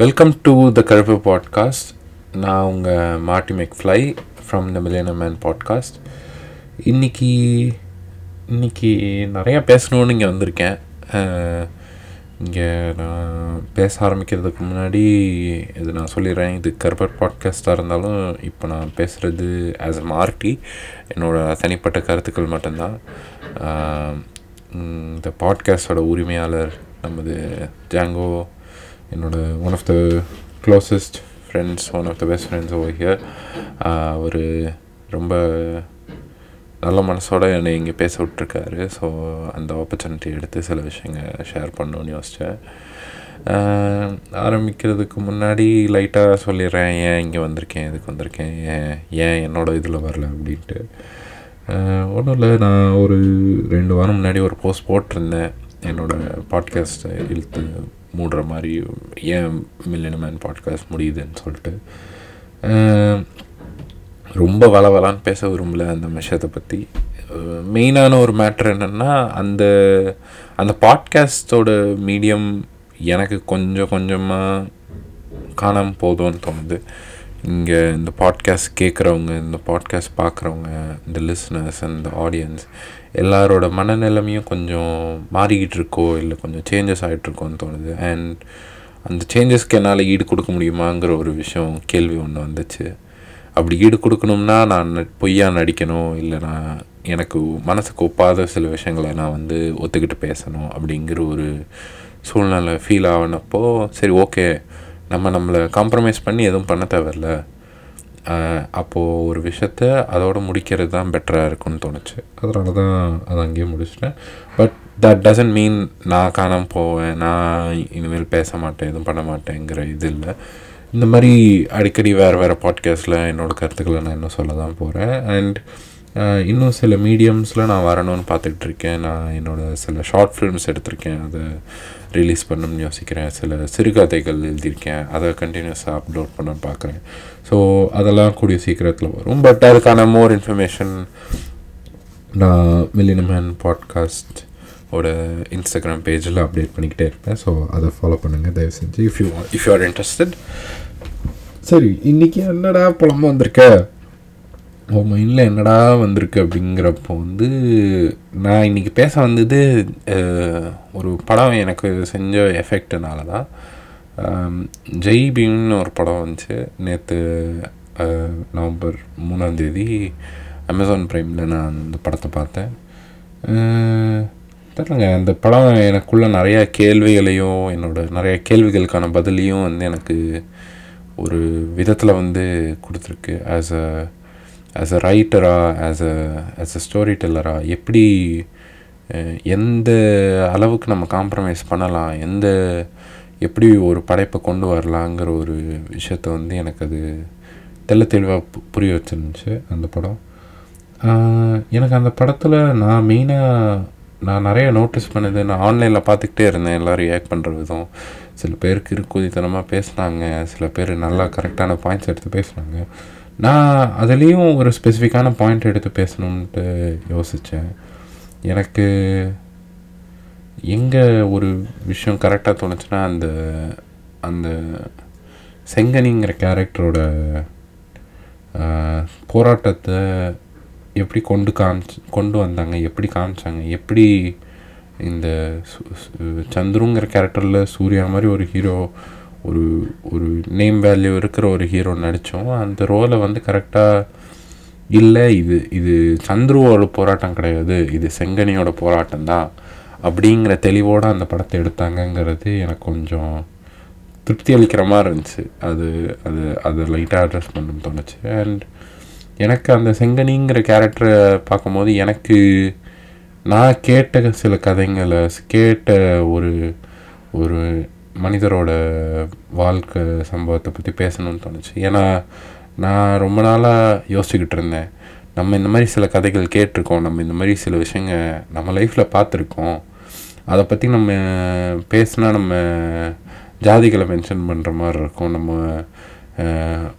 Welcome to the கருப்பு podcast நான் உங்கள் Marty McFly from the millionaire man podcast இன்னைக்கு இன்னைக்கு நிறையா பேசணும்னு இங்கே வந்திருக்கேன். இங்கே நான் பேச ஆரம்பிக்கிறதுக்கு முன்னாடி இது நான் சொல்லிடுறேன். இது கருப்பர் பாட்காஸ்ட்டாக இருந்தாலும் இப்போ நான் பேசுகிறது ஆஸ் அ மார்ட்டி என்னோடய தனிப்பட்ட கருத்துக்கள் மட்டும்தான். இந்த பாட்காஸ்டோட உரிமையாளர் நமது ஜாங்கோ என்னோட one of the closest friends one of the best friends over here அவர் ரொம்ப நல்ல மனசோட என்னை இங்கே பேச விட்ருக்காரு ஸோ அந்த ஆப்பர்ச்சுனிட்டி எடுத்து சில விஷயங்கள் ஷேர் பண்ணணும்னு யோசித்தேன் ஆரம்பிக்கிறதுக்கு முன்னாடி லைட்டாக சொல்லிடுறேன் ஏன் இங்கே வந்திருக்கேன்? இதுக்கு வந்திருக்கேன்? ஏன் ஏன் என்னோட இதில் வரல? அப்படின்ட்டு. ஒன்றும் இல்லை. நான் ஒரு ரெண்டு வாரம் முன்னாடி ஒரு போஸ்ட் போட்டிருந்தேன். என்னோடய பாட்காஸ்ட்டை இழுத்து மூடுற மாதிரி ஏன் மில்லியன் மேன் பாட்காஸ்ட் முடியுதுன்னு சொல்லிட்டு. ரொம்ப வளவலான்னு பேச விரும்பல அந்த விஷயத்தை பற்றி மெயினான ஒரு மேட்ரு என்னென்னா அந்த அந்த பாட்காஸ்டோட மீடியம் எனக்கு கொஞ்சம் கொஞ்சமாக காணாமல் போதும்னு தோணுது. இங்கே இந்த பாட்காஸ்ட் கேட்குறவங்க இந்த பாட்காஸ்ட் பார்க்குறவங்க இந்த லிஸ்னர்ஸ் அந்த ஆடியன்ஸ் எல்லாரோட மனநிலைமையும் கொஞ்சம் மாறிக்கிட்டு இருக்கோ இல்லை கொஞ்சம் சேஞ்சஸ் ஆகிட்ருக்கோன்னு தோணுது. அண்ட் அந்த சேஞ்சஸ்க்கு என்னால் ஈடு கொடுக்க முடியுமாங்கிற ஒரு விஷயம் கேள்வி ஒன்று வந்துச்சு. அப்படி ஈடு கொடுக்கணும்னா நான் பொய்யா நடிக்கணும் இல்லை நான் எனக்கு மனசுக்கு ஒப்பாத சில விஷயங்களை நான் வந்து ஒத்துக்கிட்டு பேசணும் அப்படிங்கிற ஒரு சூழ்நிலை ஃபீல் ஆகினப்போ சரி ஓகே நம்ம நம்மளை காம்ப்ரமைஸ் பண்ணி எதுவும் பண்ண தேவையில்ல. அப்போது ஒரு விஷயத்த அதோடு முடிக்கிறது தான் பெட்டராக இருக்கும்னு தோணுச்சு. அதனால தான் அதை அங்கேயே முடிச்சிட்டேன். பட் தட் டசன்ட் மீன் நான் காணாமல் போவேன் நான் இனிமேல் பேச மாட்டேன் எதுவும் பண்ண மாட்டேங்கிற இது இல்லை. இந்த மாதிரி அடிக்கடி வேறு வேறு பாட்காஸ்ட்டில் என்னோடய கருத்துக்களை நான் இன்னும் சொல்ல தான் போகிறேன் அண்ட் இன்னும் சில மீடியம்ஸில் நான் வரணும்னு பார்த்துக்கிட்டு இருக்கேன் நான் என்னோட சில ஷார்ட் ஃபிலிம்ஸ் எடுத்திருக்கேன். அதை ரிலீஸ் பண்ணணும்னு யோசிக்கிறேன். சில சிறுகதைகள் எழுதியிருக்கேன். அதை கண்டினியூஸாக அப்லோட் பண்ணணும்னு பார்க்குறேன். ஸோ அதெல்லாம் கூடிய சீக்கிரத்தில் வரும். பட் அதுக்கான மோர் இன்ஃபர்மேஷன் நான் மில்லினம் மேன் பாட்காஸ்ட் ஓட இன்ஸ்டாகிராம் பேஜில் அப்டேட் பண்ணிக்கிட்டே இருப்பேன். ஸோ அதை ஃபாலோ பண்ணுங்கள் தயவு செஞ்சு if you if you are interested சரி இன்றைக்கி என்னடா புலம்பு வந்திருக்க? உன் மைண்டில் என்னடா வந்திருக்கு அப்படிங்கிறப்போ வந்து நான் இன்றைக்கி பேச வந்தது ஒரு படம் எனக்கு செஞ்ச எஃபெக்ட்னால தான் ஜெய் பீம்னு ஒரு படம் வந்துச்சு. நேற்று நவம்பர் மூணாம் தேதி அமேசான் ப்ரைமில் நான் அந்த படத்தை பார்த்தேன். தெரிலங்க தெரியலங்க அந்த படம் எனக்குள்ள நிறையா கேள்விகளையும் என்னோட நிறைய கேள்விகளுக்கான பதிலையும் வந்து எனக்கு ஒரு விதத்தில் வந்து கொடுத்துருக்கு. As a as a ரைட்டராக as a as a story டெல்லராக எப்படி எந்த அளவுக்கு நம்ம காம்ப்ரமைஸ் பண்ணலாம் எந்த எப்படி ஒரு படைப்பை கொண்டு வரலாங்கிற ஒரு விஷயத்த வந்து எனக்கு அது தெள்ள தெளிவாக பு- புரிய வச்சிருந்துச்சு அந்த படம். எனக்கு அந்த படத்தில் நான் மெயினாக நான் நிறைய நோட்டீஸ் பண்ணது நான் ஆன்லைனில் பார்த்துக்கிட்டே இருந்தேன் எல்லோரும் ரியாக்ட் பண்ணுற விதம். சில பேருக்கு இருக்குதித்தனமாக பேசுனாங்க சில பேர் நல்லா கரெக்டான பாயிண்ட்ஸ் எடுத்து பேசுனாங்க. நான் அதுலேயும் ஒரு ஸ்பெசிஃபிக்கான பாயிண்ட் எடுத்து பேசணுன்ட்டு யோசித்தேன் எனக்கு எங்கே ஒரு விஷயம் கரெக்டாக தோணுச்சுன்னா அந்த அந்த செங்கனிங்கிற கேரக்டரோட போராட்டத்தை எப்படி கொண்டு காமிச்சு கொண்டு வந்தாங்க எப்படி காமிச்சாங்க எப்படி இந்த சந்துருங்கிற கேரக்டரில் சூர்யா மாதிரி ஒரு ஹீரோ ஒரு ஒரு நேம் வேல்யூ இருக்கிற ஒரு ஹீரோ நடித்தோம். அந்த ரோலை வந்து கரெக்டாக இல்லை இது இது சந்துருவோட போராட்டம் கிடையாது இது செங்கனியோட போராட்டம் தான் அப்படிங்கிற தெளிவோடு அந்த படத்தை எடுத்தாங்கங்கிறது எனக்கு கொஞ்சம் திருப்தி அளிக்கிற மாதிரி இருந்துச்சு. அது அது அதை லைட்டாக அட்ரஸ் பண்ணணும்னு தோணுச்சு. அண்ட் எனக்கு அந்த செங்கனிங்கிற கேரக்டரை பார்க்கும்போது எனக்கு நான் கேட்ட சில கதைங்களை கேட்ட ஒரு ஒரு மனிதரோட வாழ்க்கை சம்பவத்தை பற்றி பேசணும்னு தோணுச்சு. ஏன்னா நான் ரொம்ப நாளாக யோசிச்சுக்கிட்டு இருந்தேன். நம்ம இந்த மாதிரி சில கதைகள் கேட்டிருக்கோம். நம்ம இந்த மாதிரி சில விஷயங்கள் நம்ம லைஃப்பில் பார்த்துருக்கோம். அதை பற்றி நம்ம பேசினா நம்ம ஜாதிகளை மென்ஷன் பண்ணுற மாதிரி இருக்கும். நம்ம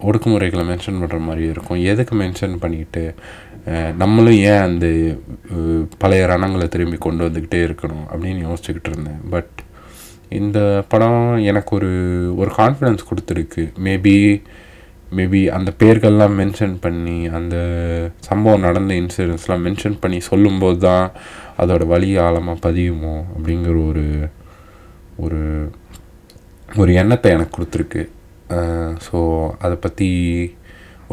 ஒடுக்குமுறைகளை மென்ஷன் பண்ணுற மாதிரி இருக்கும். எதுக்கு மென்ஷன் பண்ணிக்கிட்டு நம்மளும் ஏன் அந்த பழைய ரணங்களை திரும்பி கொண்டு வந்துக்கிட்டே இருக்கணும் அப்படின்னு யோசிச்சுக்கிட்டு இருந்தேன். பட் இந்த படம் எனக்கு ஒரு ஒரு கான்ஃபிடென்ஸ் கொடுத்துருக்கு. மேபி மேபி அந்த பேர்கள்லாம் மென்ஷன் பண்ணி அந்த சம்பவம் நடந்த இன்சூரன்ஸ்லாம் மென்ஷன் பண்ணி சொல்லும்போது தான் அதோட வழி ஆழமாக பதியுமோ அப்படிங்கிற ஒரு ஒரு ஒரு எண்ணத்தை எனக்கு கொடுத்துருக்கு. ஸோ அதை பற்றி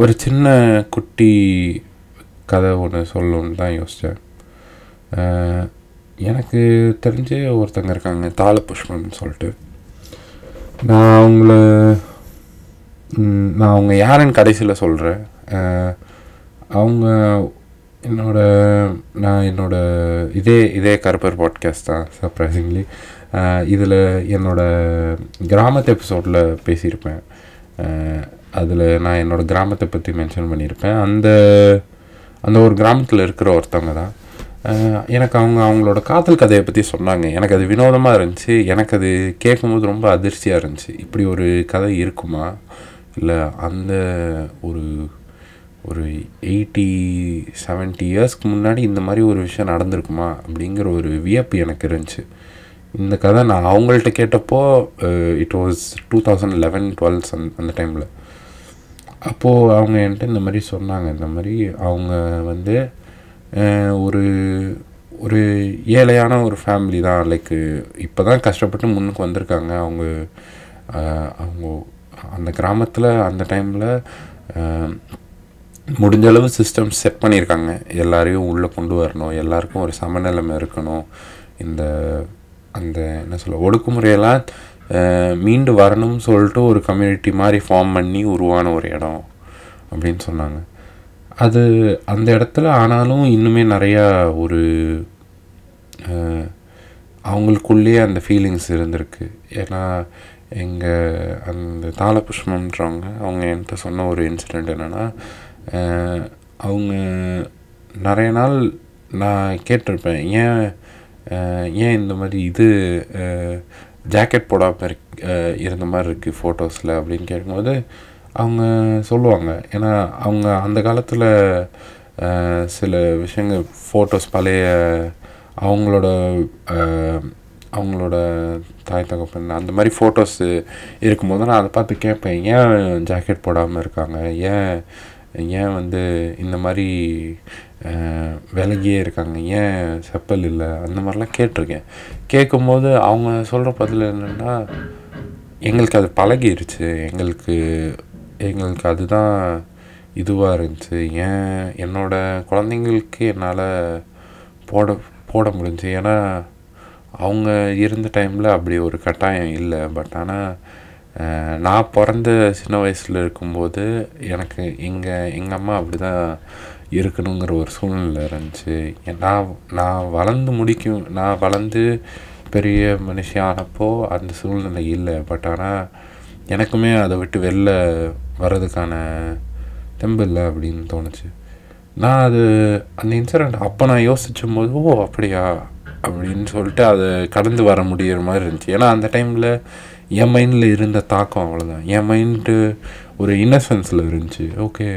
ஒரு சின்ன குட்டி கதை ஒன்று சொல்லணுன்னு தான் யோசித்தேன் எனக்கு தெரிஞ்சு ஒருத்தங்க இருக்காங்க தாள புஷ்பம்னு சொல்லிட்டு. நான் அவங்கள நான் அவங்க யாருன்னு கடைசியில் சொல்கிறேன் அவங்க என்னோட நான் என்னோட இதே இதே கருப்பர் பாட்காஸ்ட் தான் சர்ப்ரைசிங்லி இதில் என்னோட கிராமத்து எபிசோடில் பேசியிருப்பேன். அதில் நான் என்னோட கிராமத்தை பற்றி மென்ஷன் பண்ணியிருப்பேன். அந்த அந்த ஒரு கிராமத்தில் இருக்கிற ஒருத்தவங்க தான். எனக்கு அவங்க அவங்களோட காதல் கதையை பற்றி சொன்னாங்க. எனக்கு அது வினோதமாக இருந்துச்சு. எனக்கு அது கேட்கும்போது ரொம்ப அதிர்ச்சியாக இருந்துச்சு. இப்படி ஒரு கதை இருக்குமா? இல்லை அந்த ஒரு ஒரு எயிட்டி 70 இயர்ஸ்க்கு முன்னாடி இந்த மாதிரி ஒரு விஷயம் நடந்திருக்குமா அப்படிங்கிற ஒரு வியப்பு எனக்கு இருந்துச்சு. இந்த கதை நான் அவங்கள்ட்ட கேட்டப்போ it was two thousand eleven twelves அந்த அந்த டைமில் அப்போது அவங்க என்கிட்ட இந்த மாதிரி சொன்னாங்க. இந்த மாதிரி அவங்க வந்து ஒரு ஒரு ஏழையான ஒரு ஃபேமிலி தான். லைக்கு இப்போ தான் கஷ்டப்பட்டு முன்னுக்கு வந்திருக்காங்க. அவங்க அவங்க அந்த கிராமத்தில் அந்த டைமில் முடிஞ்சளவு சிஸ்டம் செட் பண்ணியிருக்காங்க எல்லாரையும் உள்ளே கொண்டு வரணும். எல்லாருக்கும் ஒரு சமநிலைமை இருக்கணும். இந்த அந்த என்ன சொல்ல ஒடுக்குமுறையெல்லாம் மீண்டு வரணும்னு சொல்லிட்டு ஒரு கம்யூனிட்டி மாதிரி ஃபார்ம் பண்ணி உருவான ஒரு இடம் அப்படின்னு சொன்னாங்க. அது அந்த இடத்துல ஆனாலும் இன்னுமே நிறையா ஒரு அவங்களுக்குள்ளேயே அந்த ஃபீலிங்ஸ் இருந்திருக்கு. ஏன்னா எங்கள் அந்த தாளபுஷ்பம்ன்றவங்க அவங்க என்கிட்ட சொன்ன ஒரு இன்சிடெண்ட் என்னென்னா அவங்க நிறைய நாள் நான் கேட்டிருப்பேன். ஏன் ஏன் இந்த மாதிரி இது ஜாக்கெட் போடாமல் இருக் இருந்த மாதிரி இருக்குது ஃபோட்டோஸில் அப்படின்னு கேட்கும்போது அவங்க சொல்லுவாங்க. ஏன்னா அவங்க அந்த காலத்தில் சில விஷயங்கள் ஃபோட்டோஸ் பழைய அவங்களோட அவங்களோட தாய் தகப்பன் அந்த மாதிரி ஃபோட்டோஸு இருக்கும்போது நான் அதை பார்த்து கேட்பேன். ஏன் ஜாக்கெட் போடாமல் இருக்காங்க? ஏன் ஏன் வந்து இந்த மாதிரி விலகியே இருக்காங்க? ஏன் செப்பல் இல்லை? அந்த மாதிரிலாம் கேட்டிருக்கேன். கேட்கும்போது அவங்க சொல்கிற பதில் என்னென்னா எங்களுக்கு அது பழகிருச்சு. எங்களுக்கு எங்களுக்கு அதுதான் இதுவாக இருந்துச்சு. ஏன் என்னோட குழந்தைங்களுக்கு என்னால் போட போட முடிஞ்சு. ஏன்னா அவங்க இருந்த டைமில் அப்படி ஒரு கட்டாயம் இல்லை. பட் ஆனால் நான் பிறந்த சின்ன வயசில் இருக்கும்போது எனக்கு எங்கள் எங்கள் அம்மா அப்படி தான் இருக்கணுங்கிற ஒரு சூழ்நிலை இருந்துச்சு. நான் நான் வளர்ந்து முடிக்கும் நான் வளர்ந்து பெரிய மனுஷன் ஆனப்போ அந்த சூழ்நிலை இல்லை. பட் ஆனால் எனக்குமே அதை விட்டு வெளில வர்றதுக்கான தெம்பு இல்லை அப்படின்னு தோணுச்சு. நான் அது அந்த இன்சிடெண்ட் அப்போ நான் யோசிச்சும் போது ஓ அப்படியா? அப்படின்னு சொல்லிட்டு அதை கடந்து வர முடியிற மாதிரி இருந்துச்சு. ஏன்னா அந்த டைமில் என் மைண்டில் இருந்த தாக்கம் அவ்வளோதான் என் மைண்டு ஒரு இன்னசென்ஸில் இருந்துச்சு. ஓகே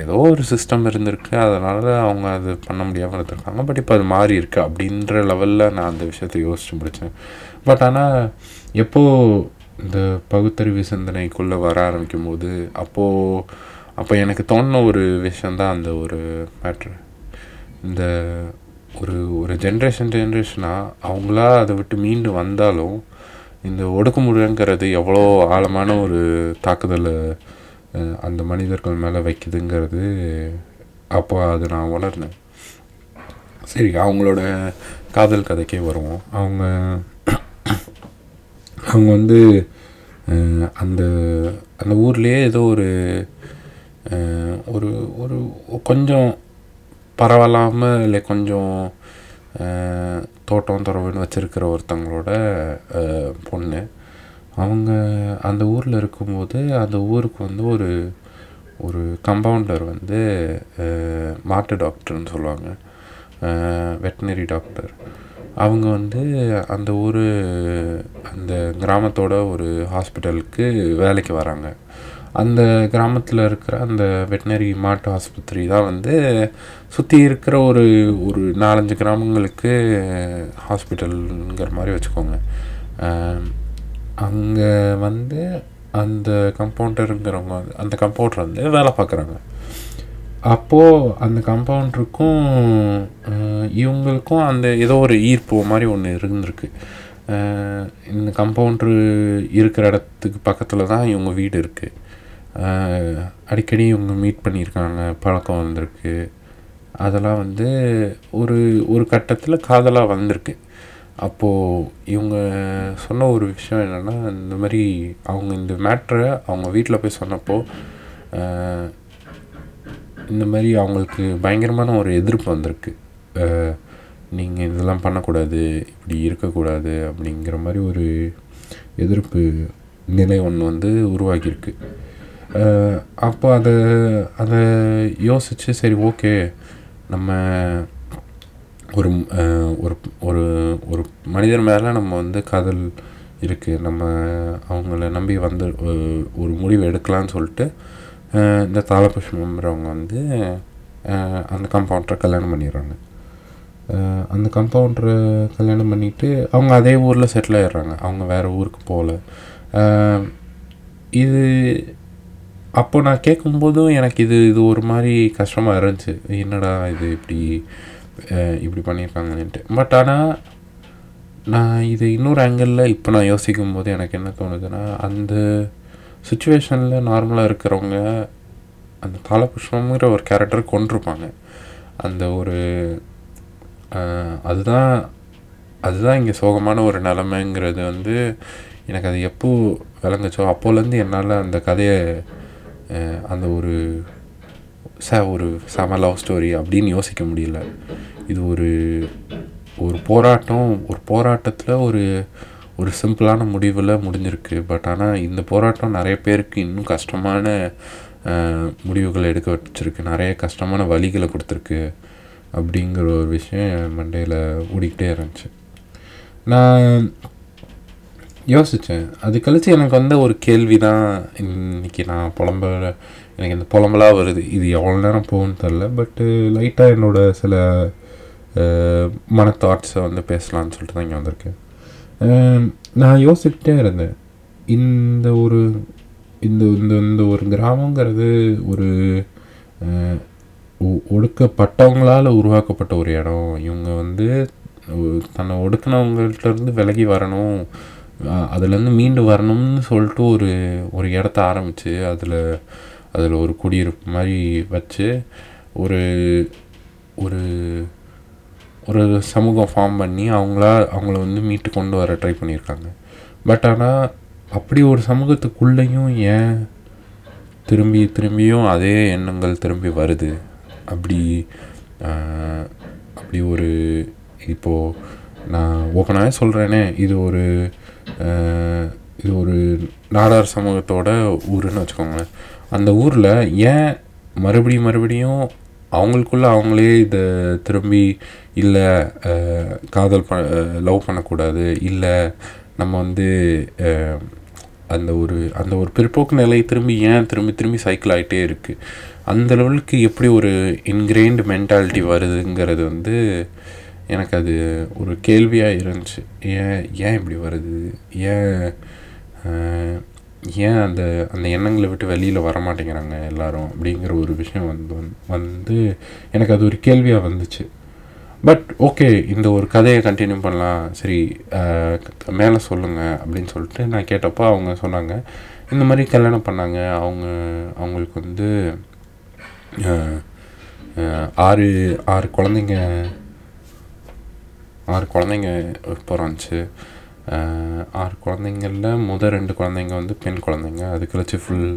ஏதோ ஒரு சிஸ்டம் இருந்திருக்கு. அதனால் அவங்க அது பண்ண முடியாமல் இருந்திருக்காங்க. பட் இப்போ அது மாறி இருக்கு அப்படின்ற லெவலில் நான் அந்த விஷயத்தை யோசிச்சு முடித்தேன் பட் ஆனால் எப்போது இந்த பகுத்தறிவு சிந்தனைக்குள்ளே வர ஆரம்பிக்கும் போது அப்போது அப்போ எனக்கு தோணின ஒரு விஷயந்தான் அந்த ஒரு மேட்ரு இந்த ஒரு ஒரு ஜென்ரேஷன் ஜென்ரேஷனாக அவங்களா அதை விட்டு மீண்டு வந்தாலும் இந்த ஒடுக்குமுறைங்கிறது எவ்வளோ ஆழமான ஒரு தாக்குதலை அந்த மனிதர்கள் மேலே வைக்குதுங்கிறது அப்போ அது நான் உணர்ந்தேன். சரி அவங்களோட காதல் கதைக்கே வருவோம். அவங்க அவங்க வந்து அந்த அந்த ஊர்லேயே ஏதோ ஒரு ஒரு ஒரு கொஞ்சம் பரவாயில்லாமல் இல்லை கொஞ்சம் தோட்டம் துறவுன்னு வச்சுருக்கிற ஒருத்தவங்களோட பொண்ணு. அவங்க அந்த ஊரில் இருக்கும்போது அந்த ஊருக்கு வந்து ஒரு ஒரு கம்பவுண்டர் வந்து மாட்டு டாக்டர்னு சொல்லுவாங்க. Veterinary doctor. அவங்க வந்து அந்த ஊர் அந்த கிராமத்தோட ஒரு ஹாஸ்பிட்டலுக்கு வேலைக்கு வராங்க. அந்த கிராமத்தில் இருக்கிற அந்த வெட்டினரி மாட்டு ஆஸ்பத்திரி தான் வந்து சுற்றி இருக்கிற ஒரு ஒரு நாலஞ்சு கிராமங்களுக்கு ஹாஸ்பிட்டலுங்கிற மாதிரி வச்சுக்கோங்க. அங்கே வந்து அந்த கம்பவுண்டருங்கிறவங்க வந்து அந்த கம்பவுண்டர் வந்து வேலை பார்க்குறாங்க. அப்போது அந்த கம்பவுண்டருக்கும் இவங்களுக்கும் அந்த ஏதோ ஒரு ஈர்ப்பு மாதிரி ஒன்று இருந்திருக்கு. இந்த கம்பவுண்டரு இருக்கிற இடத்துக்கு பக்கத்தில் தான் இவங்க வீடு இருக்குது அடிக்கடி இவங்க மீட் பண்ணியிருக்காங்க பழக்கம் வந்திருக்கு. அதெல்லாம் வந்து ஒரு ஒரு கட்டத்தில் காதலாக வந்திருக்கு. அப்போது இவங்க சொன்ன ஒரு விஷயம் என்னென்னா இந்த மாதிரி அவங்க இந்த மேட்ரை அவங்க வீட்டில் போய் சொன்னப்போ இந்த மாதிரி அவங்களுக்கு பயங்கரமான ஒரு எதிர்ப்பு வந்திருக்கு. நீங்கள் இதெல்லாம் பண்ணக்கூடாது இப்படி இருக்கக்கூடாது அப்படிங்கிற மாதிரி ஒரு எதிர்ப்பு நிலை ஒன்று வந்து உருவாகியிருக்கு. அப்போ அதை அதை யோசித்து சரி ஓகே நம்ம ஒரு ஒரு ஒரு ஒரு மனிதர் மேலே நம்ம வந்து காதல் இருக்குது நம்ம அவங்கள நம்பி வந்து ஒரு- முடிவு எடுக்கலாம்னு சொல்லிட்டு இந்த தாளபுஷ்பம்ன்றவங்க வந்து அந்த கம்பவுண்டரை கல்யாணம் பண்ணிடுறாங்க அந்த கம்பவுண்டரை கல்யாணம் பண்ணிட்டு அவங்க அதே ஊரில் செட்டில் ஆயிடுறாங்க அவங்க வேறு ஊருக்கு போகல இது அப்போ நான் கேட்கும்போதும் எனக்கு இது இது ஒரு மாதிரி கஷ்டமாக இருந்துச்சு. என்னடா இது இப்படி இப்படி பண்ணியிருக்காங்கன்ட்டு. பட் ஆனால் நான் இது இன்னொரு ஆங்கிளில் இப்போ நான் யோசிக்கும் போது எனக்கு என்ன தோணுதுன்னா அந்த சுச்சுவேஷனில் நார்மலாக இருக்கிறவங்க அந்த தாளபுஷ்பங்கிற ஒரு கேரக்டர் கொண்டிருப்பாங்க அந்த ஒரு அதுதான் அதுதான் இங்கே சோகமான ஒரு நிலமைங்கிறது வந்து எனக்கு அது எப்போ விளங்குச்சோ அப்போலேருந்து என்னால் அந்த கதையை அந்த ஒரு ச ஒரு செம லவ் ஸ்டோரி அப்படின்னு யோசிக்க முடியல. இது ஒரு ஒரு போராட்டம் ஒரு போராட்டத்தில் ஒரு ஒரு சிம்பிளான முடிவில் முடிஞ்சிருக்கு. பட் ஆனால் இந்த போராட்டம் நிறைய பேருக்கு இன்னும் கஷ்டமான முடிவுகளை எடுக்க வச்சிருக்கு. நிறைய கஷ்டமான வழிகளை கொடுத்துருக்கு அப்படிங்கிற ஒரு விஷயம் மண்டையில் ஓடிக்கிட்டே இருந்துச்சு. நான் யோசித்தேன் அது கழித்து எனக்கு வந்த ஒரு கேள்வி தான் இன்னைக்கு நான் புலம்ப எனக்கு இந்த புலம்பலாக வருது. இது எவ்வளோ நேரம் போகும்னு தெரில பட்டு லைட்டாக என்னோட சில மன தாட்ஸை வந்து பேசலாம்னு சொல்லிட்டு தான் இங்கே வந்திருக்கேன். நான் யோசிச்சுட்டே இருந்தேன். இந்த ஒரு இந்த இந்த இந்த ஒரு கிராமங்கிறது ஒரு ஒ- ஒடுக்கப்பட்டவங்களால் உருவாக்கப்பட்ட ஒரு இடம். இவங்க வந்து தன்னை ஒடுக்கினவங்கள்ட்ட இருந்து விலகி வரணும். அதுலேருந்து மீண்டு வரணும்னு சொல்லிட்டு ஒரு ஒரு இடத்த ஆரம்பித்து அதில் அதில் ஒரு குடியிருப்பு மாதிரி வச்சு ஒரு ஒரு ஒரு சமூகம் ஃபார்ம் பண்ணி அவங்களா அவங்கள வந்து மீட்டு கொண்டு வர ட்ரை பண்ணியிருக்காங்க. பட் ஆனால் அப்படி ஒரு சமூகத்துக்குள்ளேயும் ஏன் திரும்பி திரும்பியும் அதே எண்ணங்கள் திரும்பி வருது? அப்படி அப்படி ஒரு இப்போது நான் ஓப்பனாகவே சொல்கிறேனே இது ஒரு இது ஒரு நாடார் சமூகத்தோட ஊருன்னு வச்சுக்கோங்களேன். அந்த ஊரில் ஏன் மறுபடியும் மறுபடியும் அவங்களுக்குள்ள அவங்களே இதை திரும்பி இல்லை காதல் ப லவ் பண்ணக்கூடாது இல்லை நம்ம வந்து அந்த ஒரு அந்த ஒரு பிற்போக்கு நிலை திரும்பி ஏன் திரும்பி திரும்பி சைக்கிள் ஆகிட்டே இருக்குது அந்த லெவலுக்கு எப்படி ஒரு இன்கிரெயின்டு மென்டாலிட்டி வருதுங்கிறது வந்து எனக்கு அது ஒரு கேள்வியாக இருந்துச்சு. ஏன் ஏன் இப்படி வருது? ஏன் ஏன் அந்த அந்த எண்ணங்களை விட்டு வெளியில் வர மாட்டேங்கிறாங்க எல்லாரும்? அப்படிங்கிற ஒரு விஷயம் வந்து வந்து எனக்கு அது ஒரு கேள்வியாக வந்துச்சு. பட் ஓகே இந்த ஒரு கதையை கண்டினியூ பண்ணலாம். சரி மேலே சொல்லுங்கள் அப்படின்னு சொல்லிட்டு நான் கேட்டப்போ அவங்க சொன்னாங்க. இந்த மாதிரி கல்யாணம் பண்ணாங்க. அவங்க அவங்களுக்கு வந்து ஆறு ஆறு குழந்தைங்க ஆறு குழந்தைங்க பிறந்துச்சு ஆறு குழந்தைங்களில் முதல் ரெண்டு குழந்தைங்க வந்து பெண் குழந்தைங்க. அது கழிச்சு ஃபுல்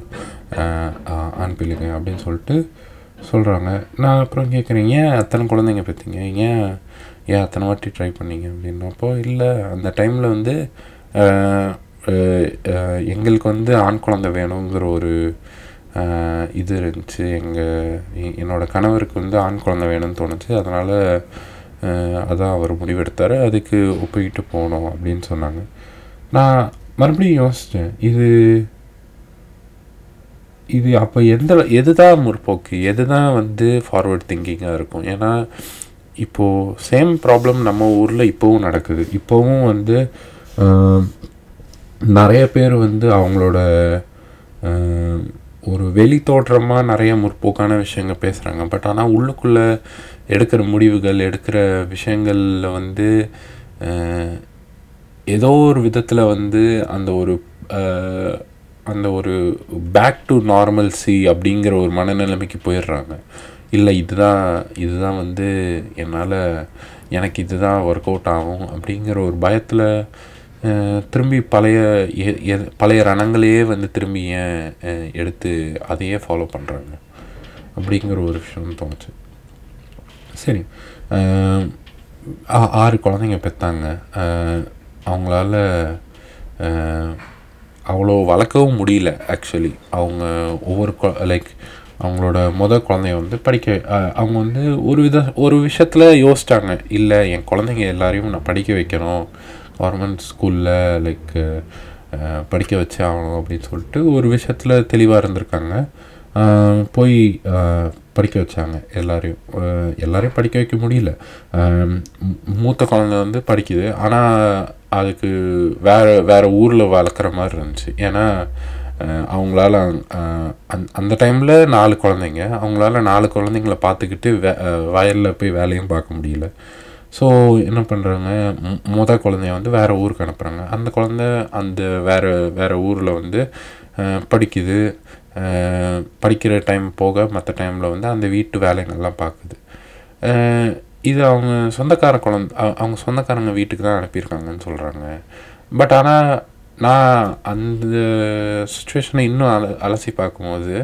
ஆண் பிள்ளைங்க அப்படின்னு சொல்லிட்டு சொல்கிறாங்க நான் அப்புறம் கேட்குறேன் ஏன் அத்தனை குழந்தைங்க பெற்றீங்க ஏன் ஏன் அத்தனை வாட்டி ட்ரை பண்ணீங்க? அப்படின்னப்போ இல்லை அந்த டைமில் வந்து எங்களுக்கு வந்து ஆண் குழந்தை வேணுங்கிற ஒரு இது இருந்துச்சு. எங்கள் என்னோடய கணவருக்கு வந்து ஆண் குழந்தை வேணும்னு தோணுச்சு. அதனால் அதான் அவர் முடிவெடுத்தார். அதுக்கு ஒப்பிக்கிட்டு போனோம் அப்படின்னு சொன்னாங்க. நான் மறுபடியும் யோசித்தேன் இது இது அப்போ எந்த எது தான் முற்போக்கு? எது தான் வந்து ஃபார்வர்ட் திங்கிங்காக இருக்கும்? ஏன்னா இப்போது சேம் ப்ராப்ளம் நம்ம ஊரில் இப்போவும் நடக்குது. இப்போவும் வந்து நிறைய பேர் வந்து அவங்களோட ஒரு வெளி தோற்றமாக நிறைய முற்போக்கான விஷயங்கள் பேசுகிறாங்க பட் ஆனால் உள்ளுக்குள்ளே எடுக்கிற முடிவுகள் எடுக்கிற விஷயங்களில் வந்து ஏதோ ஒரு விதத்தில் வந்து அந்த ஒரு அந்த ஒரு பேக் டு நார்மல்சி அப்படிங்கிற ஒரு மனநிலைமைக்கு போயிடுறாங்க. இல்லை இதுதான் இதுதான் வந்து என்னால் எனக்கு இதுதான் ஒர்க் அவுட் ஆகும் அப்படிங்கிற ஒரு பயத்தில் திரும்பி பழைய எ- பழைய ரணங்களையே வந்து திரும்பி ஏன் எடுத்து அதையே ஃபாலோ பண்ணுறாங்க அப்படிங்கிற ஒரு விஷயம் தோணுச்சு. சரி. ஆ- ஆறு குழந்தைங்க பெற்றாங்க அவங்களால அவ்வளோ வளர்க்கவும் முடியல ஆக்சுவலி அவங்க ஒவ்வொரு லைக் அவங்களோட முத குழந்தைய வந்து படிக்க அவங்க வந்து ஒரு வித ஒரு விஷயத்தில் யோசிச்சாங்க. இல்லை என் குழந்தைங்க எல்லாரையும் நான் படிக்க வைக்கணும். கவர்மெண்ட் ஸ்கூலில் லைக் படிக்க வச்சே ஆகணும் அப்படின்னு சொல்லிட்டு ஒரு விஷயத்தில் தெளிவாக இருந்திருக்காங்க. போய் படிக்க வச்சாங்க எல்லாரையும். எல்லாரையும் படிக்க வைக்க முடியல. மூத்த குழந்தை வந்து படிக்குது. ஆனால் அதுக்கு வேறு வேறு ஊரில் வளர்க்குற மாதிரி இருந்துச்சு. ஏன்னா அவங்களால அந் அந்த- டைமில் நாலு குழந்தைங்க. அவங்களால நாலு குழந்தைங்கள பார்த்துக்கிட்டு வே வயலில் போய் வேலையும் பார்க்க முடியல. ஸோ என்ன பண்ணுறாங்க முத குழந்தைய வந்து வேறு ஊருக்கு அனுப்புகிறாங்க அந்த குழந்த அந்த வேறு வேறு ஊரில் வந்து படிக்குது. படிக்கிற டைம் போக மற்ற டைமில் வந்து அந்த வீட்டு வேலைங்கள்லாம் பார்க்குது இது அவங்க சொந்தக்கார குழந்த அவங்க சொந்தக்காரங்க வீட்டுக்கு தான் அனுப்பியிருக்காங்கன்னு சொல்கிறாங்க பட் ஆனால் நான் அந்த சுச்சுவேஷனை இன்னும் அல அலசி பார்க்கும்போது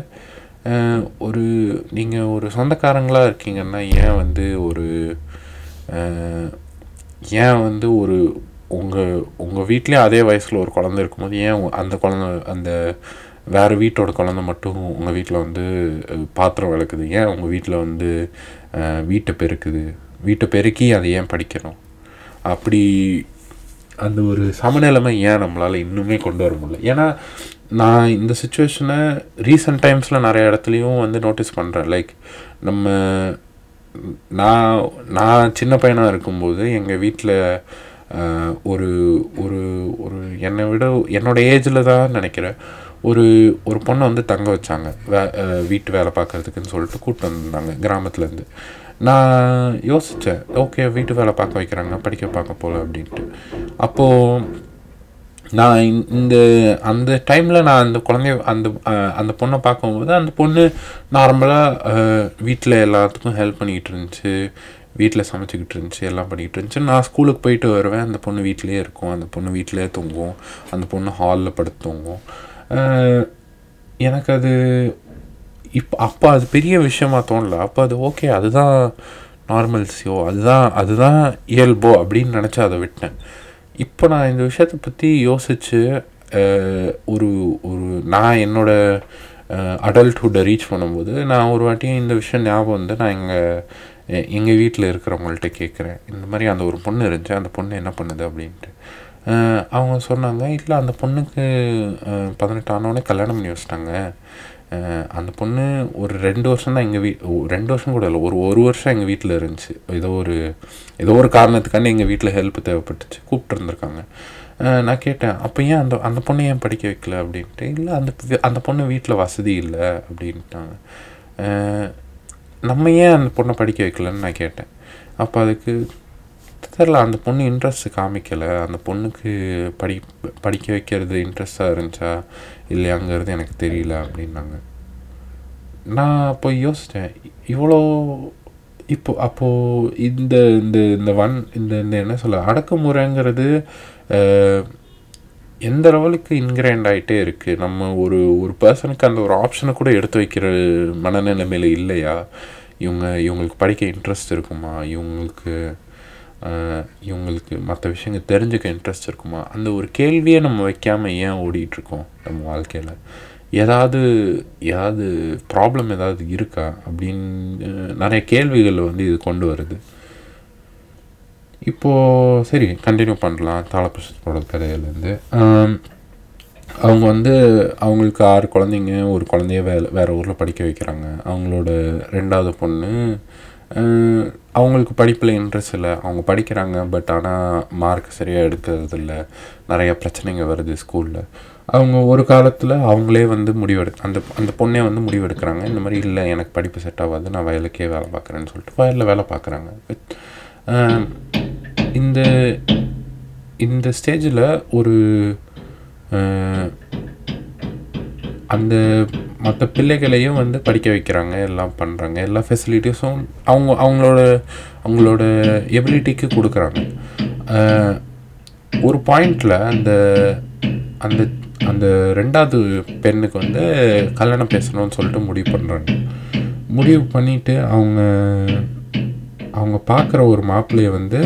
ஒரு நீங்கள் ஒரு சொந்தக்காரங்களாக இருக்கீங்கன்னா ஏன் வந்து ஒரு ஏன் வந்து ஒரு உங்கள் உங்கள் வீட்லேயும் அதே வயசில் ஒரு குழந்த இருக்கும்போது ஏன் அந்த குழந்த அந்த வேறு வீட்டோட குழந்தை மட்டும் உங்கள் வீட்டில் வந்து பாத்திரம் விளக்குது. ஏன் உங்கள் வீட்டில் வந்து வீட்டை பெருக்குது? வீட்டை பெருக்கி அதை ஏன் படிக்கணும்? அப்படி அந்த ஒரு சமநிலைமை ஏன் நம்மளால் இன்னுமே கொண்டு வர முடியல? ஏன்னா நான் இந்த சுச்சுவேஷனை ரீசெண்ட் டைம்ஸில் நிறைய இடத்துலையும் வந்து நோட்டீஸ் பண்ணுறேன் லைக் நம்ம நான் நான் சின்ன பையனாக இருக்கும்போது எங்கள் வீட்டில் ஒரு ஒரு ஒரு என்னை விட என்னோடய ஏஜில் தான் நினைக்கிறேன். ஒரு ஒரு பொண்ணை வந்து தங்க வச்சாங்க. வே வீட்டு வேலை பார்க்கறதுக்குன்னு சொல்லிட்டு கூப்பிட்டு வந்திருந்தாங்க கிராமத்துலேருந்து. நான் யோசித்தேன் ஓகே வீட்டு வேலை பார்க்க வைக்கிறாங்க படிக்க பார்க்க போகல அப்படின்ட்டு. அப்போது நான் இந்த- இந்த அந்த டைமில் நான் அந்த குழந்தைய அந்த அந்த பொண்ணை பார்க்கும்போது அந்த பொண்ணு நார்மலாக வீட்டில் எல்லாத்துக்கும் ஹெல்ப் பண்ணிக்கிட்டு இருந்துச்சு. வீட்டில் சமைச்சிக்கிட்டு இருந்துச்சு எல்லாம் பண்ணிக்கிட்டு இருந்துச்சு. நான் ஸ்கூலுக்கு போயிட்டு வருவேன் அந்த பொண்ணு வீட்டிலேயே இருக்கும். அந்த பொண்ணு வீட்டிலேயே தூங்கும் அந்த பொண்ணு ஹாலில் படுத்து தூங்கும் எனக்கு அது இப்போ அப்போ அது பெரிய விஷயமா தோணல. அப்போ அது ஓகே அதுதான் நார்மல்ஸியோ அதுதான் அதுதான் இயல்போ அப்படின்னு நினச்சி அதை விட்டேன். இப்போ நான் இந்த விஷயத்தை பற்றி யோசித்து ஒரு ஒரு நான் என்னோடய அடல்ட்ஹுட்டை ரீச் பண்ணும்போது நான் ஒரு வாட்டி இந்த விஷயம் ஞாபகம் வந்து நான் எங்கள் எங்கள் வீட்டில் இருக்கிறவங்கள்ட்ட கேட்குறேன். இந்த மாதிரி அந்த ஒரு பொண்ணு இருந்துச்சு அந்த பொண்ணு என்ன பண்ணுது அப்படின்ட்டு. அவங்க சொன்னாங்க இல்லை அந்த பொண்ணுக்கு பதினெட்டு ஆனோடனே கல்யாணம் பண்ணி வச்சிட்டாங்க. அந்த பொண்ணு ஒரு ரெண்டு வருஷம் தான் எங்கள் வீ ரெண்டு வருஷம் கூட இல்லை ஒரு ஒரு வருஷம் எங்கள் வீட்டில் இருந்துச்சு. ஏதோ ஒரு ஏதோ ஒரு காரணத்துக்காண்டி எங்கள் வீட்டில் ஹெல்ப் தேவைப்பட்டுச்சு. கூப்பிட்டு இருந்திருக்காங்க. நான் கேட்டேன் அப்போ ஏன் அந்த அந்த பொண்ணை ஏன் படிக்க வைக்கல? அப்படின்ட்டு இல்லை அந்த அந்த பொண்ணு வீட்டில் வசதி இல்லை. அப்படின்ட்டாங்க. நம்ம ஏன் அந்த பொண்ணை படிக்க வைக்கலன்னு நான் கேட்டேன். அப்போ அதுக்கு தெரில அந்த பொண்ணு இன்ட்ரெஸ்ட் காமிக்கலை. அந்த பொண்ணுக்கு படி படிக்க வைக்கிறது இன்ட்ரெஸ்டாக இருந்துச்சா? இல்லையாங்கிறது எனக்கு தெரியல அப்படின்னாங்க. நான் அப்போ யோசித்தேன் இவ்வளோ இப்போ அப்போது இந்த இந்த இந்த வன் இந்த இந்த என்ன சொல்ல அடக்குமுறைங்கிறது எந்த லெவலுக்கு இன்கிரைண்ட் ஆகிட்டே இருக்குது நம்ம ஒரு ஒரு பர்சனுக்கு அந்த ஒரு ஆப்ஷனை கூட எடுத்து வைக்கிற மனநிலைமையில் இல்லையா? இவங்க இவங்களுக்கு படிக்க இன்ட்ரெஸ்ட் இருக்குமா? இவங்களுக்கு இவங்களுக்கு மற்ற விஷயங்கள் தெரிஞ்சுக்க இன்ட்ரெஸ்ட் இருக்குமா? அந்த ஒரு கேள்வியே நம்ம வைக்காமல் ஏன் ஓடிட்டுருக்கோம் நம்ம வாழ்க்கையில்? ஏதாவது ஏதாவது ப்ராப்ளம் ஏதாவது இருக்கா? அப்படின்னு நிறைய கேள்விகள் வந்து இது கொண்டு வருது. இப்போது சரி கண்டினியூ பண்ணலாம். தாளபுஷத்தோட கதையிலேருந்து. அவங்க வந்து அவங்களுக்கு ஆறு குழந்தைங்க ஒரு குழந்தைய வேலை வேறு ஊரில் படிக்க வைக்கிறாங்க. அவங்களோட ரெண்டாவது பொண்ணு அவங்களுக்கு படிப்பில் இன்ட்ரெஸ்ட் இல்லை. அவங்க படிக்கிறாங்க பட் ஆனால் மார்க் சரியாக எடுக்கிறதில்ல. நிறைய பிரச்சனைங்க வருது ஸ்கூலில் அவங்க ஒரு காலத்தில் அவங்களே வந்து முடிவெடு அந்த அந்த பொண்ணே வந்து முடிவெடுக்கிறாங்க. இந்த மாதிரி இல்லை எனக்கு படிப்பு செட் ஆகாது நான் வயலுக்கே வேலை பார்க்குறேன்னு சொல்லிட்டு வயலில் வேலை பார்க்குறாங்க. இந்த இந்த ஸ்டேஜில் ஒரு அந்த மற்ற பிள்ளைகளையும் வந்து படிக்க வைக்கிறாங்க எல்லாம் பண்ணுறாங்க எல்லா ஃபெசிலிட்டிஸும் அவங்க அவங்களோட அவங்களோட எபிலிட்டிக்கு கொடுக்குறாங்க. ஒரு பாயிண்டில் அந்த அந்த அந்த ரெண்டாவது பெண்ணுக்கு வந்து கல்யாணம் பேசணும்னு சொல்லிட்டு முடிவு பண்ணுறாங்க முடிவு பண்ணிவிட்டு அவங்க அவங்க பார்க்குற ஒரு மாப்பிள்ளையை வந்து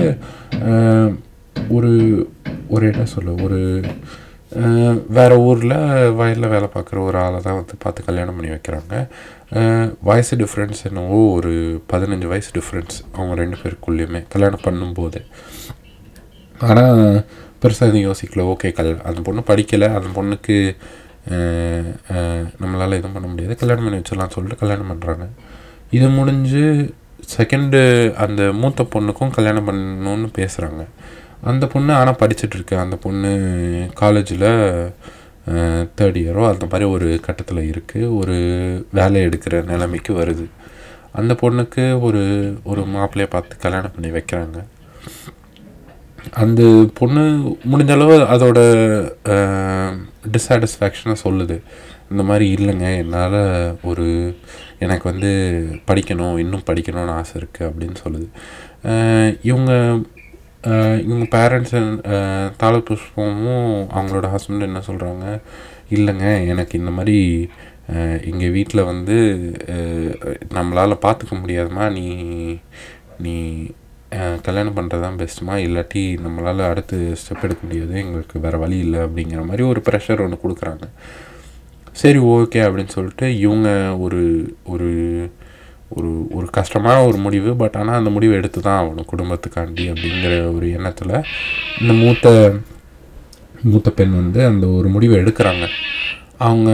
ஒரு ஒரு என்ன சொல்ல ஒரு வேறு ஊரில் வயலில் வேலை பார்க்குற ஒரு ஆளை தான் வந்து பார்த்து கல்யாணம் பண்ணி வைக்கிறாங்க. வயசு டிஃப்ரென்ஸ் என்னவோ ஒரு பதினஞ்சு வயசு டிஃப்ரென்ஸ் அவங்க ரெண்டு பேருக்குள்ளேயுமே கல்யாணம் பண்ணும்போது. ஆனால் பெருசாக எதுவும் யோசிக்கல. ஓகே கல் அந்த பொண்ணு படிக்கலை. அந்த பொண்ணுக்கு நம்மளால் எதுவும் பண்ண முடியாது. கல்யாணம் பண்ணி வச்சிடலாம் சொல்லிட்டு கல்யாணம் பண்ணுறாங்க இது முடிஞ்சு செகண்டு அந்த மூத்த பொண்ணுக்கும் கல்யாணம் பண்ணணும்னு பேசுகிறாங்க அந்த பொண்ணு ஆனால் படிச்சுட்ருக்கு. அந்த பொண்ணு காலேஜில் தேர்ட் இயரோ அந்த மாதிரி ஒரு கட்டத்தில் இருக்குது ஒரு வேலை எடுக்கிற நிலைமைக்கு வருது. அந்த பொண்ணுக்கு ஒரு ஒரு மாப்பிள்ளையை பார்த்து கல்யாணம் பண்ணி வைக்கிறாங்க. அந்த பொண்ணு முடிஞ்சளவு அதோட டிஸாட்டிஸ்ஃபேக்ஷனை சொல்லுது. இந்த மாதிரி இல்லைங்க என்னால் ஒரு எனக்கு வந்து படிக்கணும் இன்னும் படிக்கணும்னு ஆசை இருக்குது அப்படின்னு சொல்லுது. இவங்க இவங்க பேரண்ட்ஸ் தாழ புஷ்பமும் அவங்களோட ஹஸ்பண்ட் என்ன சொல்கிறாங்க இல்லைங்க எனக்கு இந்த மாதிரி எங்கள் வீட்டில் வந்து நம்மளால் பார்த்துக்க முடியாதுமா நீ நீ கல்யாணம் பண்ணுறது தான் பெஸ்ட்டுமா இல்லாட்டி நம்மளால் அடுத்து ஸ்டெப் எடுக்க முடியாது. எங்களுக்கு வேறு வழி இல்லை அப்படிங்கிற மாதிரி ஒரு ப்ரெஷர் ஒன்று கொடுக்குறாங்க. சரி ஓகே அப்படின்னு சொல்லிட்டு இவங்க ஒரு ஒரு ஒரு ஒரு கஷ்டமான ஒரு முடிவு பட் ஆனால் அந்த முடிவு எடுத்து தான் ஆகணும் குடும்பத்துக்காண்டி அப்படிங்கிற ஒரு எண்ணத்தில். இந்த மூத்த மூத்த பெண் வந்து அந்த ஒரு முடிவை எடுக்கிறாங்க. அவங்க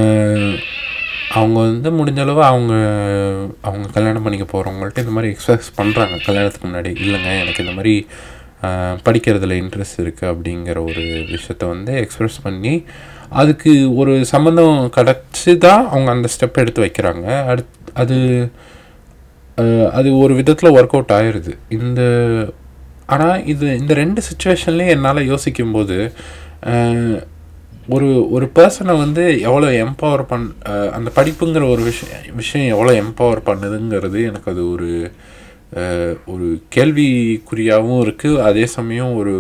அவங்க வந்து முடிஞ்சளவு அவங்க அவங்க கல்யாணம் பண்ணிக்க போகிறவங்கள்ட்ட இந்த மாதிரி எக்ஸ்பிரஸ் பண்ணுறாங்க கல்யாணத்துக்கு முன்னாடி இல்லைங்க எனக்கு இந்த மாதிரி படிக்கிறதுல இன்ட்ரெஸ்ட் இருக்குது அப்படிங்கிற ஒரு விஷயத்த வந்து எக்ஸ்பிரஸ் பண்ணி அதுக்கு ஒரு சம்மந்தம் கிடச்சி தான் அவங்க அந்த ஸ்டெப் எடுத்து வைக்கிறாங்க. அடுத் அது அது ஒரு விதத்தில் ஒர்க் அவுட் ஆயிடுது இந்த ஆனால் இது இந்த ரெண்டு சுச்சுவேஷன்லேயும் என்னால் யோசிக்கும்போது ஒரு ஒரு பர்சனை வந்து எவ்வளோ எம்பவர் பண் அந்த படிப்புங்கிற ஒரு விஷயம் விஷயம் எவ்வளோ எம்பவர் பண்ணுதுங்கிறது எனக்கு அது ஒரு ஒரு கேள்விக்குறியாகவும் இருக்குது அதே சமயம் ஒரு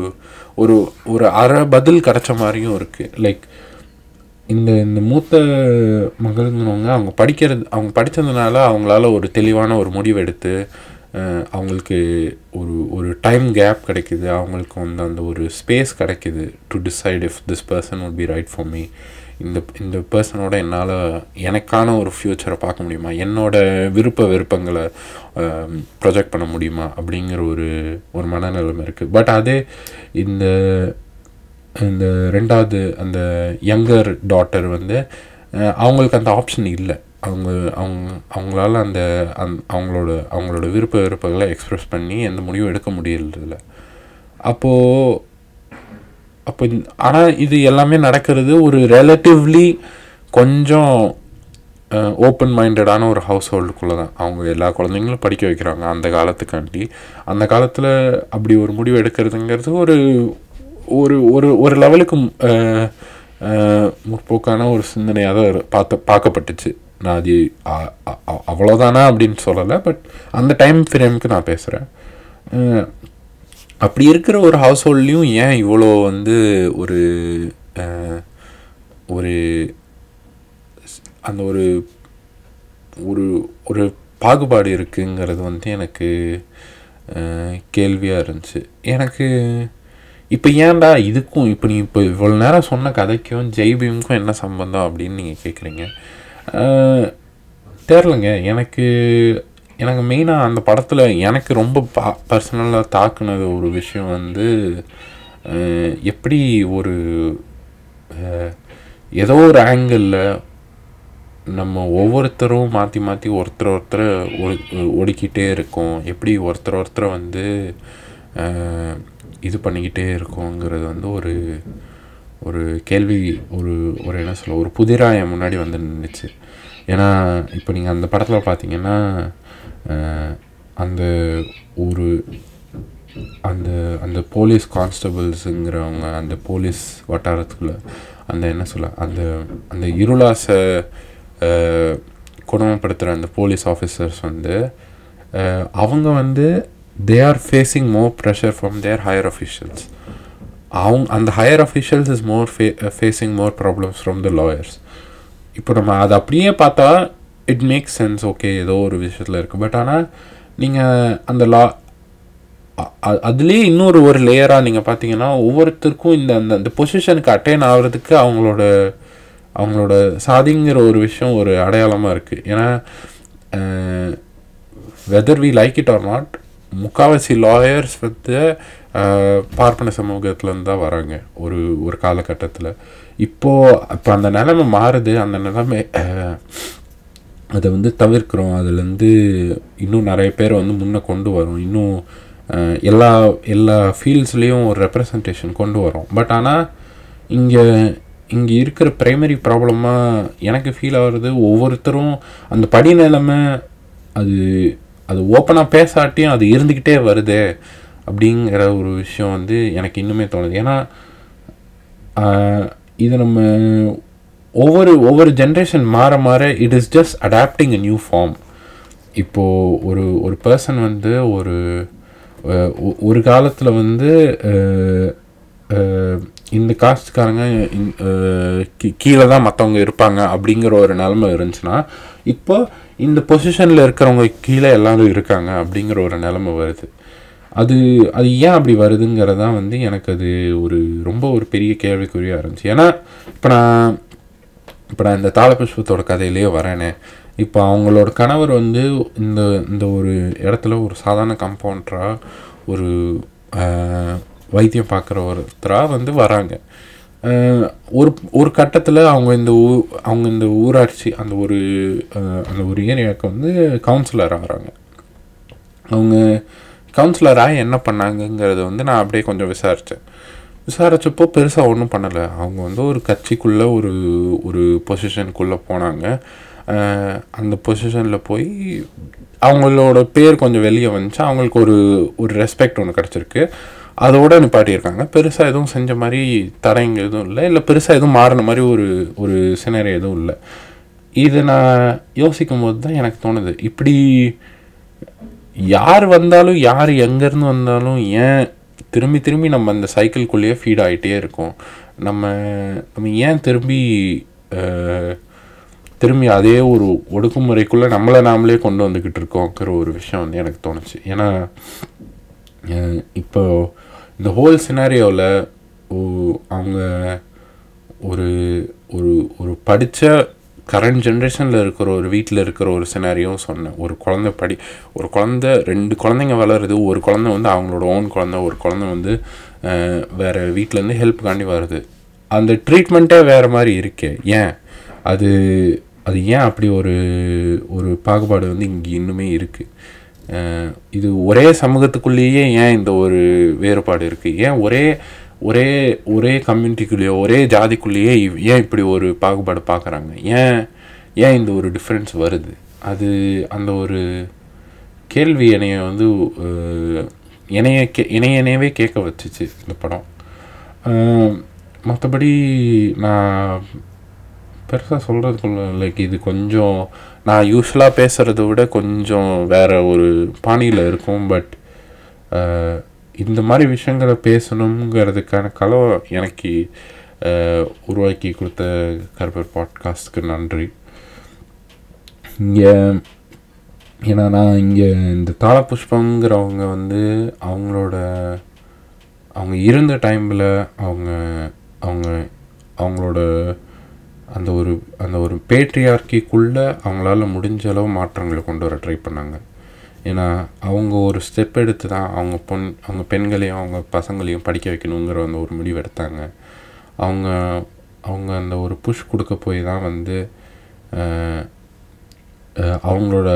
ஒரு ஒரு அற பதில் கிடைச்ச மாதிரியும் இருக்குது லைக் இந்த இந்த மூத்த மகளுங்கிறவங்க அவங்க படிக்கிறது அவங்க படித்ததுனால அவங்களால ஒரு தெளிவான ஒரு முடிவு எடுத்து அவங்களுக்கு ஒரு ஒரு டைம் கேப் கிடைக்குது. அவங்களுக்கு வந்து அந்த ஒரு ஸ்பேஸ் கிடைக்குது. To decide if this person would be right for me இந்த இந்த பர்சனோட என்னால் எனக்கான ஒரு ஃப்யூச்சரை பார்க்க முடியுமா? என்னோட விருப்ப விருப்பங்களை ப்ரொஜெக்ட் பண்ண முடியுமா? அப்படிங்கிற ஒரு ஒரு மனநிலைமை இருக்குது பட் அதே இந்த இந்த ரெண்டாவது அந்த யங்கர் டாட்டர் வந்து அவங்களுக்கு அந்த ஆப்ஷன் இல்லை. அவங்க அவங்க அவங்களால அந்த அந் அவங்களோட அவங்களோட விருப்ப விருப்பங்களை எக்ஸ்ப்ரெஸ் பண்ணி எந்த முடிவும் எடுக்க முடியறதில்ல. அப்போது அப்போ ஆனால் இது எல்லாமே நடக்கிறது ஒரு ரிலேட்டிவ்லி கொஞ்சம் ஓப்பன் மைண்டடான ஒரு ஹவுஸ் ஹோல்டுக்குள்ளே தான். அவங்க எல்லா குழந்தைங்களும் படிக்க வைக்கிறாங்க அந்த காலத்துக்காண்டி. அந்த காலத்தில் அப்படி ஒரு முடிவு எடுக்கிறதுங்கிறது ஒரு ஒரு ஒரு ஒரு லெவலுக்கு முற்போக்கான ஒரு சிந்தனையாக தான் பார்த்த பார்க்கப்பட்டுச்சு. நான் அது அவ்வளோதானா அப்படின்னு சொல்லலை பட் அந்த டைம் ஃப்ரேமுக்கு நான் பேசுகிறேன் அப்படி இருக்கிற ஒரு ஹவுஸ் ஹோல்ட்லேயும் ஏன் இவ்வளோ வந்து ஒரு ஒரு அந்த ஒரு ஒரு ஒரு பாகுபாடு இருக்குங்கிறது வந்து எனக்கு கேள்வியாக இருந்துச்சு. எனக்கு இப்போ ஏன்டா இதுக்கும் இப்போ நீ இப்போ இவ்வளோ நேரம் சொன்ன கதைக்கும் ஜெய்பீமுக்கும் என்ன சம்பந்தம் அப்படின்னு நீங்கள் கேட்குறீங்க தெரிலங்க எனக்கு எனக்கு மெயினாக அந்த படத்தில் எனக்கு ரொம்ப பா பர்சனலாக தாக்குனது ஒரு விஷயம் வந்து எப்படி ஒரு ஏதோ ஒரு ஆங்கிளில் நம்ம ஒவ்வொருத்தரும் மாற்றி மாற்றி ஒருத்தர் ஒருத்தரை ஒடு ஒடுக்கிட்டே இருக்கோம். எப்படி ஒருத்தர் ஒருத்தரை வந்து இது பண்ணிக்கிட்டே இருக்கோங்கிறது வந்து ஒரு ஒரு கேள்வி ஒரு ஒரு என்ன சொல்ல ஒரு புதிராக என் முன்னாடி வந்து நின்றுச்சு ஏன்னா இப்போ நீங்கள் அந்த படத்தில் பார்த்தீங்கன்னா அந்த ஒரு அந்த அந்த போலீஸ் கான்ஸ்டபிள்ஸுங்கிறவங்க அந்த போலீஸ் வட்டாரத்துக்குள்ள அந்த என்ன சொல்ல அந்த அந்த இருளாசை அஹ், அந்த போலீஸ் ஆஃபீஸர்ஸ் வந்து அவங்க வந்து they are facing more pressure from their higher officials அவங்க அந்த higher officials is more fa facing more problems from the lawyers இப்போ நம்ம அதை அப்படியே பார்த்தா இட் மேக்ஸ் சென்ஸ் ஓகே ஏதோ ஒரு விஷயத்தில் இருக்குது பட் ஆனால் நீங்கள் அந்த லா அதுலேயே இன்னொரு ஒரு லேயராக நீங்கள் பார்த்தீங்கன்னா ஒவ்வொருத்தருக்கும் இந்த அந்த அந்த பொசிஷனுக்கு அட்டைன் ஆகிறதுக்கு அவங்களோட அவங்களோட சாதிங்கிற ஒரு விஷயம் ஒரு அடையாளமாக இருக்குது ஏன்னா whether we like it or not முக்காவாசி லாயர்ஸ் வந்து பார்ப்பன சமூகத்துலேருந்து தான் வராங்க. ஒரு ஒரு காலகட்டத்தில். இப்போது இப்போ அந்த நிலைமை மாறுது. அந்த நிலைமை அதை வந்து தவிர்க்கிறோம். அதுலேருந்து இன்னும் நிறைய பேர் வந்து முன்னே கொண்டு வரும். இன்னும் எல்லா எல்லா ஃபீல்ட்ஸ்லேயும் ஒரு ரெப்ரசன்டேஷன் கொண்டு வரோம். பட் ஆனால் இங்கே இங்கே இருக்கிற ப்ரைமரி ப்ராப்ளமாக எனக்கு ஃபீல் ஆகுறது ஒவ்வொருத்தரும் அந்த படி நிலைமை அது அது ஓப்பனாக பேசாட்டியும் அது இருந்துக்கிட்டே வருதே அப்படிங்கிற ஒரு விஷயம் வந்து எனக்கு இன்னுமே தோணுது. ஏன்னா இது நம்ம ஒவ்வொரு ஒவ்வொரு ஜென்ரேஷன் மாற மாற it is just adapting a new form இப்போது ஒரு ஒரு பர்சன் வந்து ஒரு ஒரு காலத்தில் வந்து இந்த காஸ்ட்காரங்க கீழே தான் மற்றவங்க இருப்பாங்க அப்படிங்கிற ஒரு நிலமை இருந்துச்சுன்னா இப்போ இந்த பொசிஷனில் இருக்கிறவங்க கீழே எல்லாரும் இருக்காங்க அப்படிங்கிற ஒரு நிலமை வருது. அது அது ஏன் அப்படி வருதுங்கிறதான் வந்து எனக்கு அது ஒரு ரொம்ப ஒரு பெரிய கேள்விக்குறியாக இருந்துச்சு. ஏன்னா இப்போ நான் இப்போ நான் இந்த தாளபுஷ்பத்தோட கதையிலேயே வரேனே. இப்போ அவங்களோட கணவர் வந்து இந்த இந்த ஒரு இடத்துல ஒரு சாதாரண கம்பவுண்டராக ஒரு வைத்தியம் பார்க்குற ஒருத்தராக வந்து வராங்க. ஒரு ஒரு கட்டத்தில் அவங்க இந்த ஊ அவங்க இந்த ஊராட்சி அந்த ஒரு அந்த ஒரு ஏரியாவுக்கு வந்து கவுன்சிலர் ஆகிறாங்க. அவங்க கவுன்சிலராக என்ன பண்ணாங்கங்கிறத வந்து நான் அப்படியே கொஞ்சம் விசாரித்தேன் விசாரித்தப்போ பெருசாக ஒன்றும் பண்ணலை. அவங்க வந்து ஒரு கட்சிக்குள்ளே ஒரு ஒரு பொசிஷனுக்குள்ளே போனாங்க. அந்த பொசிஷனில் போய் அவங்களோட பேர் கொஞ்சம் வெளியே வந்துச்சு. அவங்களுக்கு ஒரு ஒரு ரெஸ்பெக்ட் ஒன்று கிடச்சிருக்கு. அதோட நிப்பாட்டியிருக்காங்க. பெருசாக எதுவும் செஞ்ச மாதிரி தடைங்க எதுவும் இல்லை. இல்லை பெருசாக எதுவும் மாறின மாதிரி ஒரு ஒரு சினரி எதுவும் இல்லை. இது நான் யோசிக்கும் போது தான் எனக்கு தோணுது. இப்படி யார் வந்தாலும் யார் எங்கேருந்து வந்தாலும் ஏன் திரும்பி திரும்பி நம்ம அந்த சைக்கிள்குள்ளேயே ஃபீட் ஆகிட்டே இருக்கோம்? நம்ம நம்ம ஏன் திரும்பி திரும்பி அதே ஒரு ஒடுக்குமுறைக்குள்ளே நம்மளை நாமளே கொண்டு வந்துக்கிட்டு இருக்கோங்கிற ஒரு விஷயம் வந்து எனக்கு தோணுச்சு. ஏன்னா இப்போது இப்போ இந்த ஹோல் சினாரியோவில் அவங்க ஒரு ஒரு ஒரு படித்த கரண்ட் ஜென்ரேஷனில் இருக்கிற ஒரு வீட்டில் இருக்கிற ஒரு சினாரியும் சொன்னேன். ஒரு குழந்தை படி ஒரு குழந்தை ரெண்டு குழந்தைங்க வளருது ஒரு குழந்தை வந்து அவங்களோட ஓன் குழந்தை ஒரு குழந்தை வந்து வேறு வீட்டிலேருந்து ஹெல்ப் காண்டி வருது. அந்த ட்ரீட்மெண்ட்டே வேறு மாதிரி இருக்கே. ஏன்? அது அது ஏன் அப்படி ஒரு ஒரு பாகுபாடு வந்து இங்கே இன்னுமே இருக்குது இது ஒரே சமூகத்துக்குள்ளேயே ஏன் இந்த ஒரு வேறுபாடு இருக்குது ஏன் ஒரே ஒரே ஒரே கம்யூனிட்டிக்குள்ளேயோ ஒரே ஜாதிக்குள்ளேயே ஏன் இப்படி ஒரு பாகுபாடு பார்க்குறாங்க ஏன் ஏன் இந்த ஒரு டிஃப்ரென்ஸ் வருது? அது அந்த ஒரு கேள்வி என்னைய வந்து இணைய என்னைய கே என்னைய கேட்க வச்சுச்சு இந்த படம். மற்றபடி நான் பெருசாக சொல்கிறதுக்குள்ள லைக் இது கொஞ்சம் நான் யூஸ்வலாக பேசுகிறத விட கொஞ்சம் வேற ஒரு பாணியில் இருக்கும். பட் இந்த மாதிரி விஷயங்களை பேசணுங்கிறதுக்கான கலவை எனக்கு உருவாக்கி கொடுத்த கருப்பர் பாட்காஸ்ட்டுக்கு நன்றி. இங்கே ஏன்னா நான் இங்கே இந்த தாளபுஷ்பங்கிறவங்க வந்து அவங்களோட அவங்க இருந்த டைமில் அவங்க அவங்க அவங்களோட அந்த ஒரு அந்த ஒரு பேட்ரியார்க்கிக்குள்ளே அவங்களால முடிஞ்ச அளவு மாற்றங்களை கொண்டு வர ட்ரை பண்ணாங்க. ஏன்னா அவங்க ஒரு ஸ்டெப் எடுத்து தான் அவங்க பொன் அவங்க பெண்களையும் அவங்க பசங்களையும் படிக்க வைக்கணுங்கிற அந்த ஒரு முடிவு எடுத்தாங்க. அவங்க அவங்க அந்த ஒரு புஷ் கொடுக்க போய் தான் வந்து அவங்களோட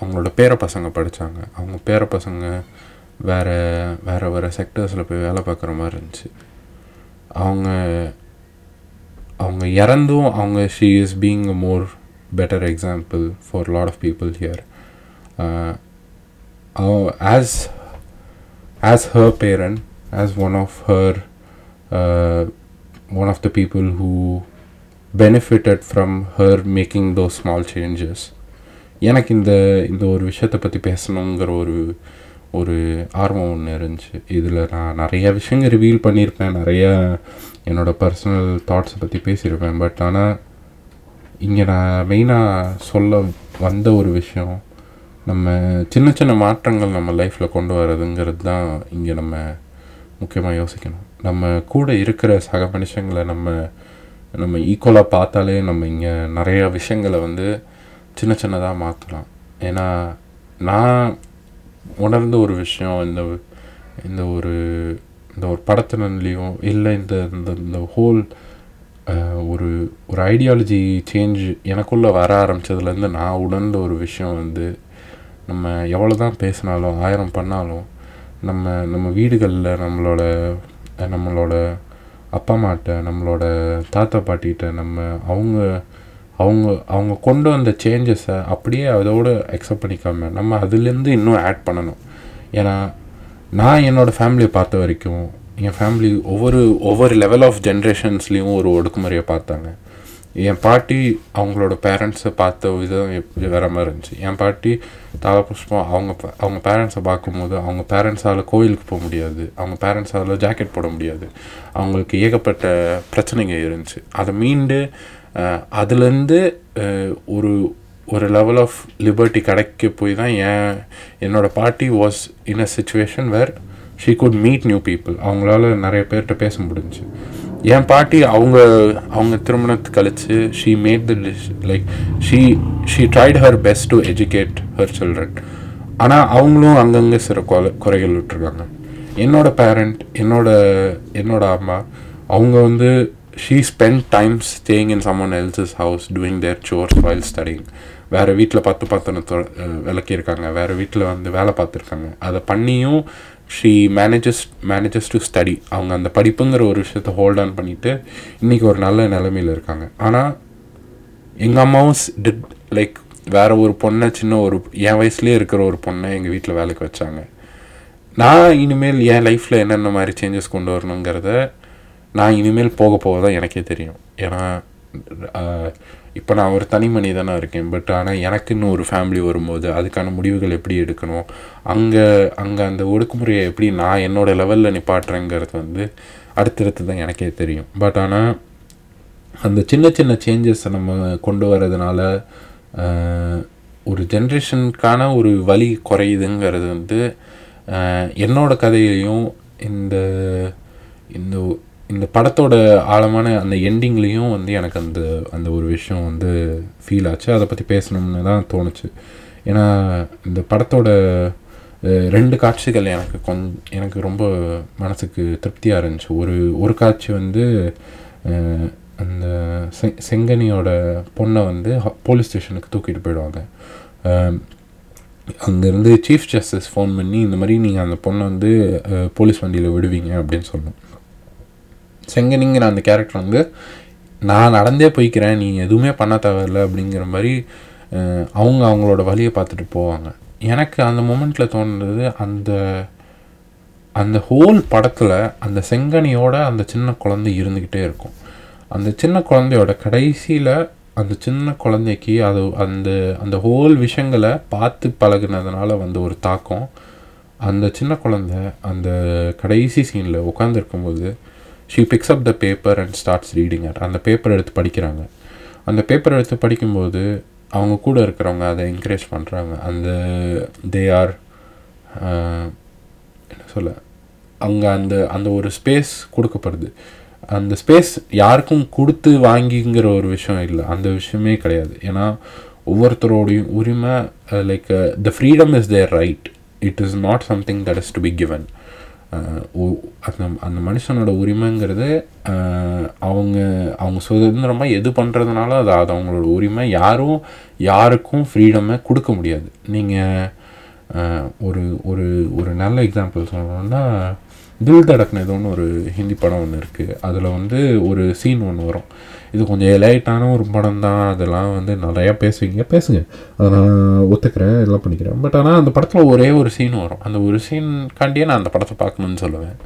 அவங்களோட பேர பசங்க படித்தாங்க அவங்க பேர பசங்க வேறு வேறு வேறு செக்டர்ஸில் போய் வேலை பார்க்குற மாதிரி இருந்துச்சு. அவங்க அவங்க இறந்தும் அவங்க she is being a more better example for lot of people here as as her parent as one of her one of the people who benefited from her making those small changes எனக்கு இந்த இந்த ஒரு விஷயத்தை பற்றி பேசணுங்கிற ஒரு ஒரு ஆர்வம் ஒன்று இருந்துச்சு. இதில் நான் நிறைய விஷயங்கள் ரிவீல் பண்ணியிருப்பேன். நிறைய என்னோடய பர்சனல் தாட்ஸை பற்றி பேசியிருப்பேன். பட் ஆனால் இங்கே நான் மெயினாக சொல்ல வந்த ஒரு விஷயம் நம்ம சின்ன சின்ன மாற்றங்கள் நம்ம லைஃப்பில் கொண்டு வரதுங்கிறது தான் இங்கே நம்ம முக்கியமாக யோசிக்கணும். நம்ம கூட இருக்கிற சக மனுஷங்களை நம்ம நம்ம ஈக்குவலாக பார்த்தாலே நம்ம இங்கே நிறைய விஷயங்களை வந்து சின்ன சின்னதாக மாற்றலாம் ஏன்னா நான் உணர்ந்த ஒரு விஷயம் இந்த இந்த ஒரு இந்த ஒரு படத்தினன்லேயும் இல்லை இந்த இந்த இந்த ஹோல் ஒரு ஒரு ஐடியாலஜி சேஞ்ச் எனக்குள்ளே வர ஆரம்பித்ததுலேருந்து நான் உணர்ந்த ஒரு விஷயம் வந்து நம்ம எவ்வளோ தான் பேசினாலும் ஆயிரம் பண்ணாலும் நம்ம நம்ம வீடுகளில் நம்மளோட நம்மளோட அப்பா அம்மாட்ட நம்மளோட தாத்தா பாட்டிகிட்ட நம்ம அவங்க அவங்க அவங்க கொண்டு வந்த சேஞ்சஸை அப்படியே அதோடு அக்செப்ட் பண்ணிக்காம நம்ம அதுலேருந்து இன்னும் ஆட் பண்ணணும். ஏன்னா நான் என்னோடய ஃபேமிலியை பார்த்த வரைக்கும் என் ஃபேமிலி ஒவ்வொரு ஒவ்வொரு லெவல் ஆஃப் ஜென்ரேஷன்ஸ்லேயும் ஒரு ஒடுக்குமுறையை பார்த்தாங்க. என் பாட்டி அவங்களோட பேரண்ட்ஸை பார்த்த விதம் எப்படி வேற மாதிரி இருந்துச்சு. என் பாட்டி தாளபுஷ்பம் அவங்க அவங்க பேரண்ட்ஸை பார்க்கும்போது அவங்க பேரண்ட்ஸால் கோயிலுக்கு போக முடியாது. அவங்க பேரண்ட்ஸால் ஜாக்கெட் போட முடியாது. அவங்களுக்கு ஏகப்பட்ட பிரச்சனைங்க இருந்துச்சு. அதை மீண்டு அதுலேருந்து ஒரு ஒரு லெவல் ஆஃப் லிபர்ட்டி கிடைக்க போய் தான் ஏன் என்னோட பாட்டி was in a situation where she could meet new people அவங்களால நிறைய பேர்கிட்ட பேச முடிஞ்சு. என் பாட்டி அவங்க அவங்க திருமணத்து கழிச்சு she made the dish like she she tried her best to educate her children ஆனால் அவங்களும் அங்கங்கே சில கொலை குறைகள் விட்டுருக்காங்க. என்னோட பேரண்ட் என்னோட என்னோட அம்மா அவங்க வந்து she spend time staying in someone else's house doing their chores while studying வேறு வீட்டில் பத்து பத்துன்னு விளக்கியிருக்காங்க. வேறு வீட்டில் வந்து வேலை பார்த்துருக்காங்க. அதை பண்ணியும் she manages manages to study அவங்க அந்த படிப்புங்கிற ஒரு விஷயத்த ஹோல்ட் ஆன் பண்ணிவிட்டு இன்றைக்கி ஒரு நல்ல நிலமையில் இருக்காங்க. ஆனால் எங்கள் அம்மாவும் டிட் லைக் வேறு ஒரு பொண்ணை சின்ன ஒரு என் வயசுலேயே இருக்கிற ஒரு பொண்ணை எங்கள் வீட்டில் வேலைக்கு வச்சாங்க. நான் இனிமேல் என் லைஃப்பில் என்னென்ன மாதிரி சேஞ்சஸ் கொண்டு வரணுங்கிறத நான் இனிமேல் போக போக தான் எனக்கே தெரியும். ஏன்னா இப்போ நான் ஒரு தனி மனிதனாக இருக்கேன் பட் ஆனால் எனக்குன்னு ஒரு ஃபேமிலி வரும்போது அதுக்கான முடிவுகள் எப்படி எடுக்கணும்? அங்கே அங்கே அந்த ஒடுக்குமுறையை எப்படி நான் என்னோடய லெவலில் நிப்பாட்டுறேங்கிறது வந்து அடுத்தடுத்து தான் எனக்கே தெரியும். பட் ஆனால் அந்த சின்ன சின்ன சேஞ்சஸை நம்ம கொண்டு வரதுனால ஒரு ஜென்ரேஷனுக்கான ஒரு வழி குறையுதுங்கிறது வந்து என்னோடய கதையிலையும் இந்த இந்த இந்த படத்தோட ஆழமான அந்த எண்டிங்லேயும் வந்து எனக்கு அந்த அந்த ஒரு விஷயம் வந்து ஃபீல் ஆச்சு. அதை பற்றி பேசணும்னு தான் தோணுச்சு. ஏன்னா இந்த படத்தோட ரெண்டு காட்சிகள் எனக்கு கொஞ் எனக்கு ரொம்ப மனசுக்கு திருப்தியாக இருந்துச்சு. ஒரு ஒரு காட்சி வந்து அந்த செ செங்கனியோட பொண்ணை வந்து போலீஸ் ஸ்டேஷனுக்கு தூக்கிட்டு போயிடுவாங்க. அங்கேருந்து சீஃப் ஜஸ்டிஸ் ஃபோன் பண்ணி இந்த மாதிரி நீங்கள் அந்த பொண்ணை வந்து போலீஸ் வண்டியில் விடுவீங்க அப்படின்னு சொல்லணும். செங்கனிங்கிற அந்த கேரக்டர் வந்து நான் நடந்தே போய்க்கிறேன் நீ எதுவுமே பண்ண தேவையில்ல அப்படிங்கிற மாதிரி அவங்க அவங்களோட வழியை பார்த்துட்டு போவாங்க. எனக்கு அந்த மூமெண்ட்டில் தோணுறது அந்த அந்த ஹோல் படத்தில் அந்த செங்கனியோட அந்த சின்ன குழந்தை இருந்துக்கிட்டே இருக்கும். அந்த சின்ன குழந்தையோட கடைசியில் அந்த சின்ன குழந்தைக்கு அது அந்த அந்த ஹோல் விஷயங்களை பார்த்து பழகுனதுனால வந்த ஒரு தாக்கம். அந்த சின்ன குழந்தை அந்த கடைசி சீனில் உட்காந்துருக்கும்போது she picks up the paper and starts reading at அந்த பேப்பர் எடுத்து படிக்கிறாங்க. அந்த பேப்பர் எடுத்து படிக்கும்போது அவங்க கூட இருக்கிறவங்க அதை என்கரேஜ் பண்ணுறாங்க அந்த தே ஆர் uh, என்ன சொல்ல அங்கே அந்த அந்த ஒரு ஸ்பேஸ் கொடுக்கப்படுது. அந்த ஸ்பேஸ் யாருக்கும் கொடுத்து வாங்கிங்கிற ஒரு விஷயம் இல்லை. அந்த விஷயமே கிடையாது. ஏன்னா ஒவ்வொருத்தரோடையும் உரிமை like the freedom is their right it is not something that is to be given அந்த அந்த மனுஷனோட உரிமைங்கிறது அவங்க அவங்க சுதந்திரமாக எது பண்ணுறதுனால அது அது அவங்களோட உரிமை. யாரும் யாருக்கும் ஃப்ரீடமை கொடுக்க முடியாது. நீங்கள் ஒரு ஒரு ஒரு நல்ல எக்ஸாம்பிள் சொல்லணும்னா தில் தடக்னதுன்னு ஒரு ஹிந்தி படம் ஒன்று இருக்குது அதில் வந்து ஒரு சீன் ஒன்று வரும். இது கொஞ்சம் எலைட்டான ஒரு படம் தான் அதெல்லாம் வந்து நிறையா பேசுவீங்க. பேசுங்க. அதை நான் ஒத்துக்கிறேன். எல்லாம் பண்ணிக்கிறேன். பட் ஆனால் அந்த படத்தில் ஒரே ஒரு சீன் வரும். அந்த ஒரு சீன்காண்டியே நான் அந்த படத்தை பார்க்கணுன்னு சொல்லுவேன்.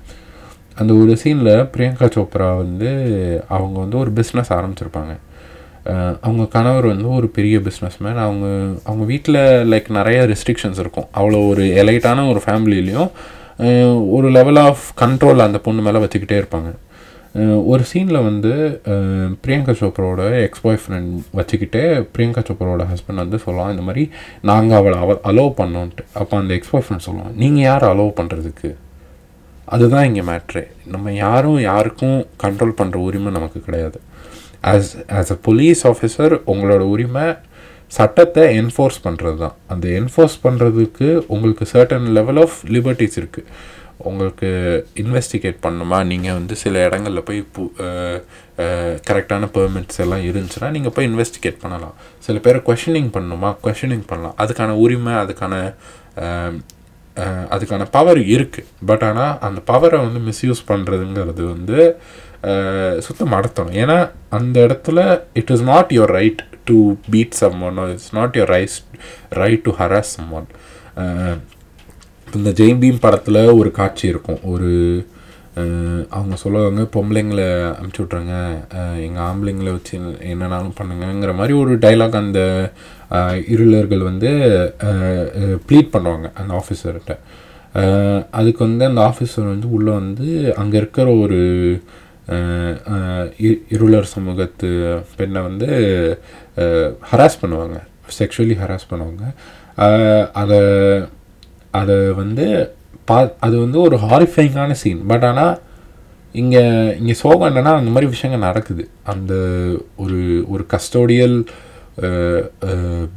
அந்த ஒரு சீனில் பிரியங்கா சோப்ரா வந்து அவங்க வந்து ஒரு பிஸ்னஸ் ஆரம்பிச்சிருப்பாங்க. அவங்க கணவர் வந்து ஒரு பெரிய பிஸ்னஸ்மேன் அவங்க அவங்க வீட்டில் லைக் நிறைய ரெஸ்ட்ரிக்ஷன்ஸ் இருக்கும். அவ்வளோ ஒரு எலைட்டான ஒரு ஃபேமிலிலையும் ஒரு லெவல் ஆஃப் கண்ட்ரோல் அந்த பொண்ணு மேலே வச்சுக்கிட்டே இருப்பாங்க. ஒரு சீனில் வந்து பிரியங்கா சோப்ராவோட எக்ஸ் பாய் ஃப்ரெண்ட் வச்சுக்கிட்டே பிரியங்கா சோப்ராவோட ஹஸ்பண்ட் வந்து சொல்லலாம் இந்த மாதிரி நாங்கள் அவளை அவ அலோவ் பண்ணோன்ட்டு. அப்போ அந்த எக்ஸ் பாய் ஃப்ரெண்ட் சொல்லுவாங்க நீங்கள் யார் அலோவ் பண்ணுறதுக்கு அதுதான் இங்கே மேட்ரு நம்ம யாரும் யாருக்கும் கண்ட்ரோல் பண்ணுற உரிமை நமக்கு கிடையாது. As as a police officer உங்களோட உரிமை சட்டத்தை என்ஃபோர்ஸ் பண்ணுறது தான் அந்த என்ஃபோர்ஸ் பண்ணுறதுக்கு உங்களுக்கு சர்டன் லெவல் ஆஃப் லிபர்ட்டிஸ் இருக்குது உங்களுக்கு இன்வெஸ்டிகேட் பண்ணுமா? நீங்கள் வந்து சில இடங்களில் போய் கரெக்டான பெர்மிட்ஸ் எல்லாம் இருந்துச்சுன்னா நீங்கள் போய் இன்வெஸ்டிகேட் பண்ணலாம். சில பேரை கொஷனிங் பண்ணணுமா கொஷனிங் பண்ணலாம். அதுக்கான உரிமை அதுக்கான அதுக்கான பவர் இருக்குது பட் ஆனால் அந்த பவரை வந்து மிஸ்யூஸ் பண்ணுறதுங்கிறது வந்து சுத்தம் அடத்தணும் ஏன்னா அந்த இடத்துல it is not your right to beat someone it's not your rise right to harass someone இந்த ஜெயின் பீம் படத்தில் ஒரு காட்சி இருக்கும். ஒரு அவங்க சொல்லுவாங்க பொம்பளைங்களை அமுச்சு விட்றாங்க எங்கள் ஆம்பளைங்களை வச்சு என்னென்னாலும் பண்ணுங்கங்கிற மாதிரி ஒரு டைலாக் அந்த இருளர்கள் வந்து ப்ளீட் பண்ணுவாங்க அந்த ஆஃபீஸர்கிட்ட அதுக்கு வந்து அந்த ஆஃபீஸர் வந்து உள்ளே வந்து அங்கே இருக்கிற ஒரு இருளர் சமூகத்து பெண்ணை வந்து ஹராஸ் பண்ணுவாங்க. செக்ஷுவலி ஹராஸ் பண்ணுவாங்க. அதை அதை வந்து பா அது வந்து ஒரு ஹாரிஃபைங்கான சீன் பட் ஆனால் இங்கே இங்கே சோகம் என்னென்னா அந்த மாதிரி விஷயங்கள் நடக்குது. அந்த ஒரு ஒரு கஸ்டோடியல்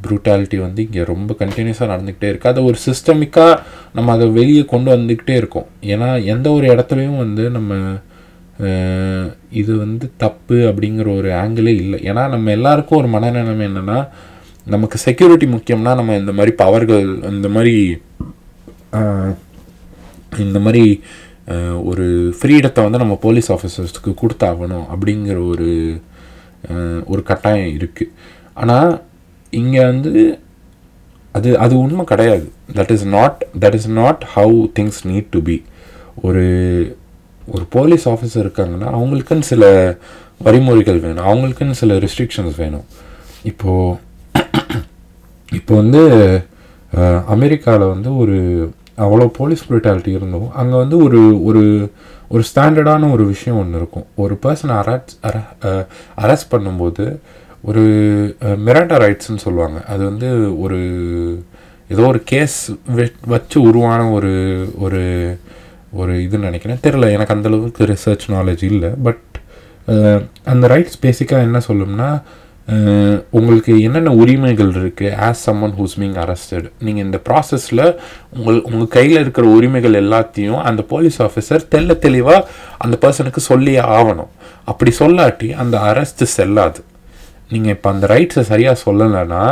ப்ரூட்டாலிட்டி வந்து இங்கே ரொம்ப கண்டினியூஸாக நடந்துக்கிட்டே இருக்குது அதை ஒரு சிஸ்டமிக்காக நம்ம அதை வெளியே கொண்டு வந்துக்கிட்டே இருக்கோம். ஏன்னா எந்த ஒரு இடத்துலையும் வந்து நம்ம இது வந்து தப்பு அப்படிங்கிற ஒரு ஆங்கிளே இல்லை. ஏன்னா நம்ம எல்லாருக்கும் ஒரு மனநிலைமை என்னென்னா நமக்கு செக்யூரிட்டி முக்கியம்னா நம்ம இந்த மாதிரி பவர்கள் இந்த மாதிரி இந்த மாதிரி ஒரு ஃப்ரீடத்தை வந்து நம்ம போலீஸ் ஆஃபீஸர்ஸ்க்கு கொடுத்தாகணும் அப்படிங்கிற ஒரு ஒரு கட்டாயம் இருக்குது ஆனால் இங்கே வந்து அது அது உண்மை கிடையாது. That is not that is not how things need to be ஒரு ஒரு போலீஸ் ஆஃபீஸர் இருக்காங்கன்னா அவங்களுக்குன்னு சில வழிமுறைகள் வேணும். அவங்களுக்குன்னு சில ரெஸ்ட்ரிக்ஷன்ஸ் வேணும். இப்போது இப்போ வந்து அமெரிக்காவில் வந்து ஒரு அவ்வளோ போலீஸ் ப்ரூட்டாலிட்டி இருந்தோம் அங்கே வந்து ஒரு ஒரு ஒரு ஸ்டாண்டர்டான ஒரு விஷயம் ஒன்று இருக்கும். ஒரு பர்சனை அரெஸ்ட் அரெஸ்ட் பண்ணும்போது ஒரு மிராண்டா ரைட்ஸ்னு சொல்லுவாங்க. அது வந்து ஒரு ஏதோ ஒரு கேஸ் வச்சு உருவான ஒரு ஒரு ஒரு இது நினைக்கிறேன். தெரில எனக்கு அந்தளவுக்கு ரிசர்ச் நாலேஜ் இல்லை. பட் அந்த ரைட்ஸ் பேசிக்காக என்ன சொல்லும்னா உங்களுக்கு என்னென்ன உரிமைகள் இருக்குது as someone who's being arrested நீங்கள் இந்த ப்ராசஸில் உங்கள் உங்கள் கையில் இருக்கிற உரிமைகள் எல்லாத்தையும் அந்த போலீஸ் ஆஃபீஸர் தெல்ல தெளிவாக அந்த பர்சனுக்கு சொல்லியே ஆகணும். அப்படி சொல்லாட்டி அந்த அரெஸ்ட்டு செல்லாது. நீங்கள் இப்போ அந்த ரைட்ஸை சரியாக சொல்லலைன்னா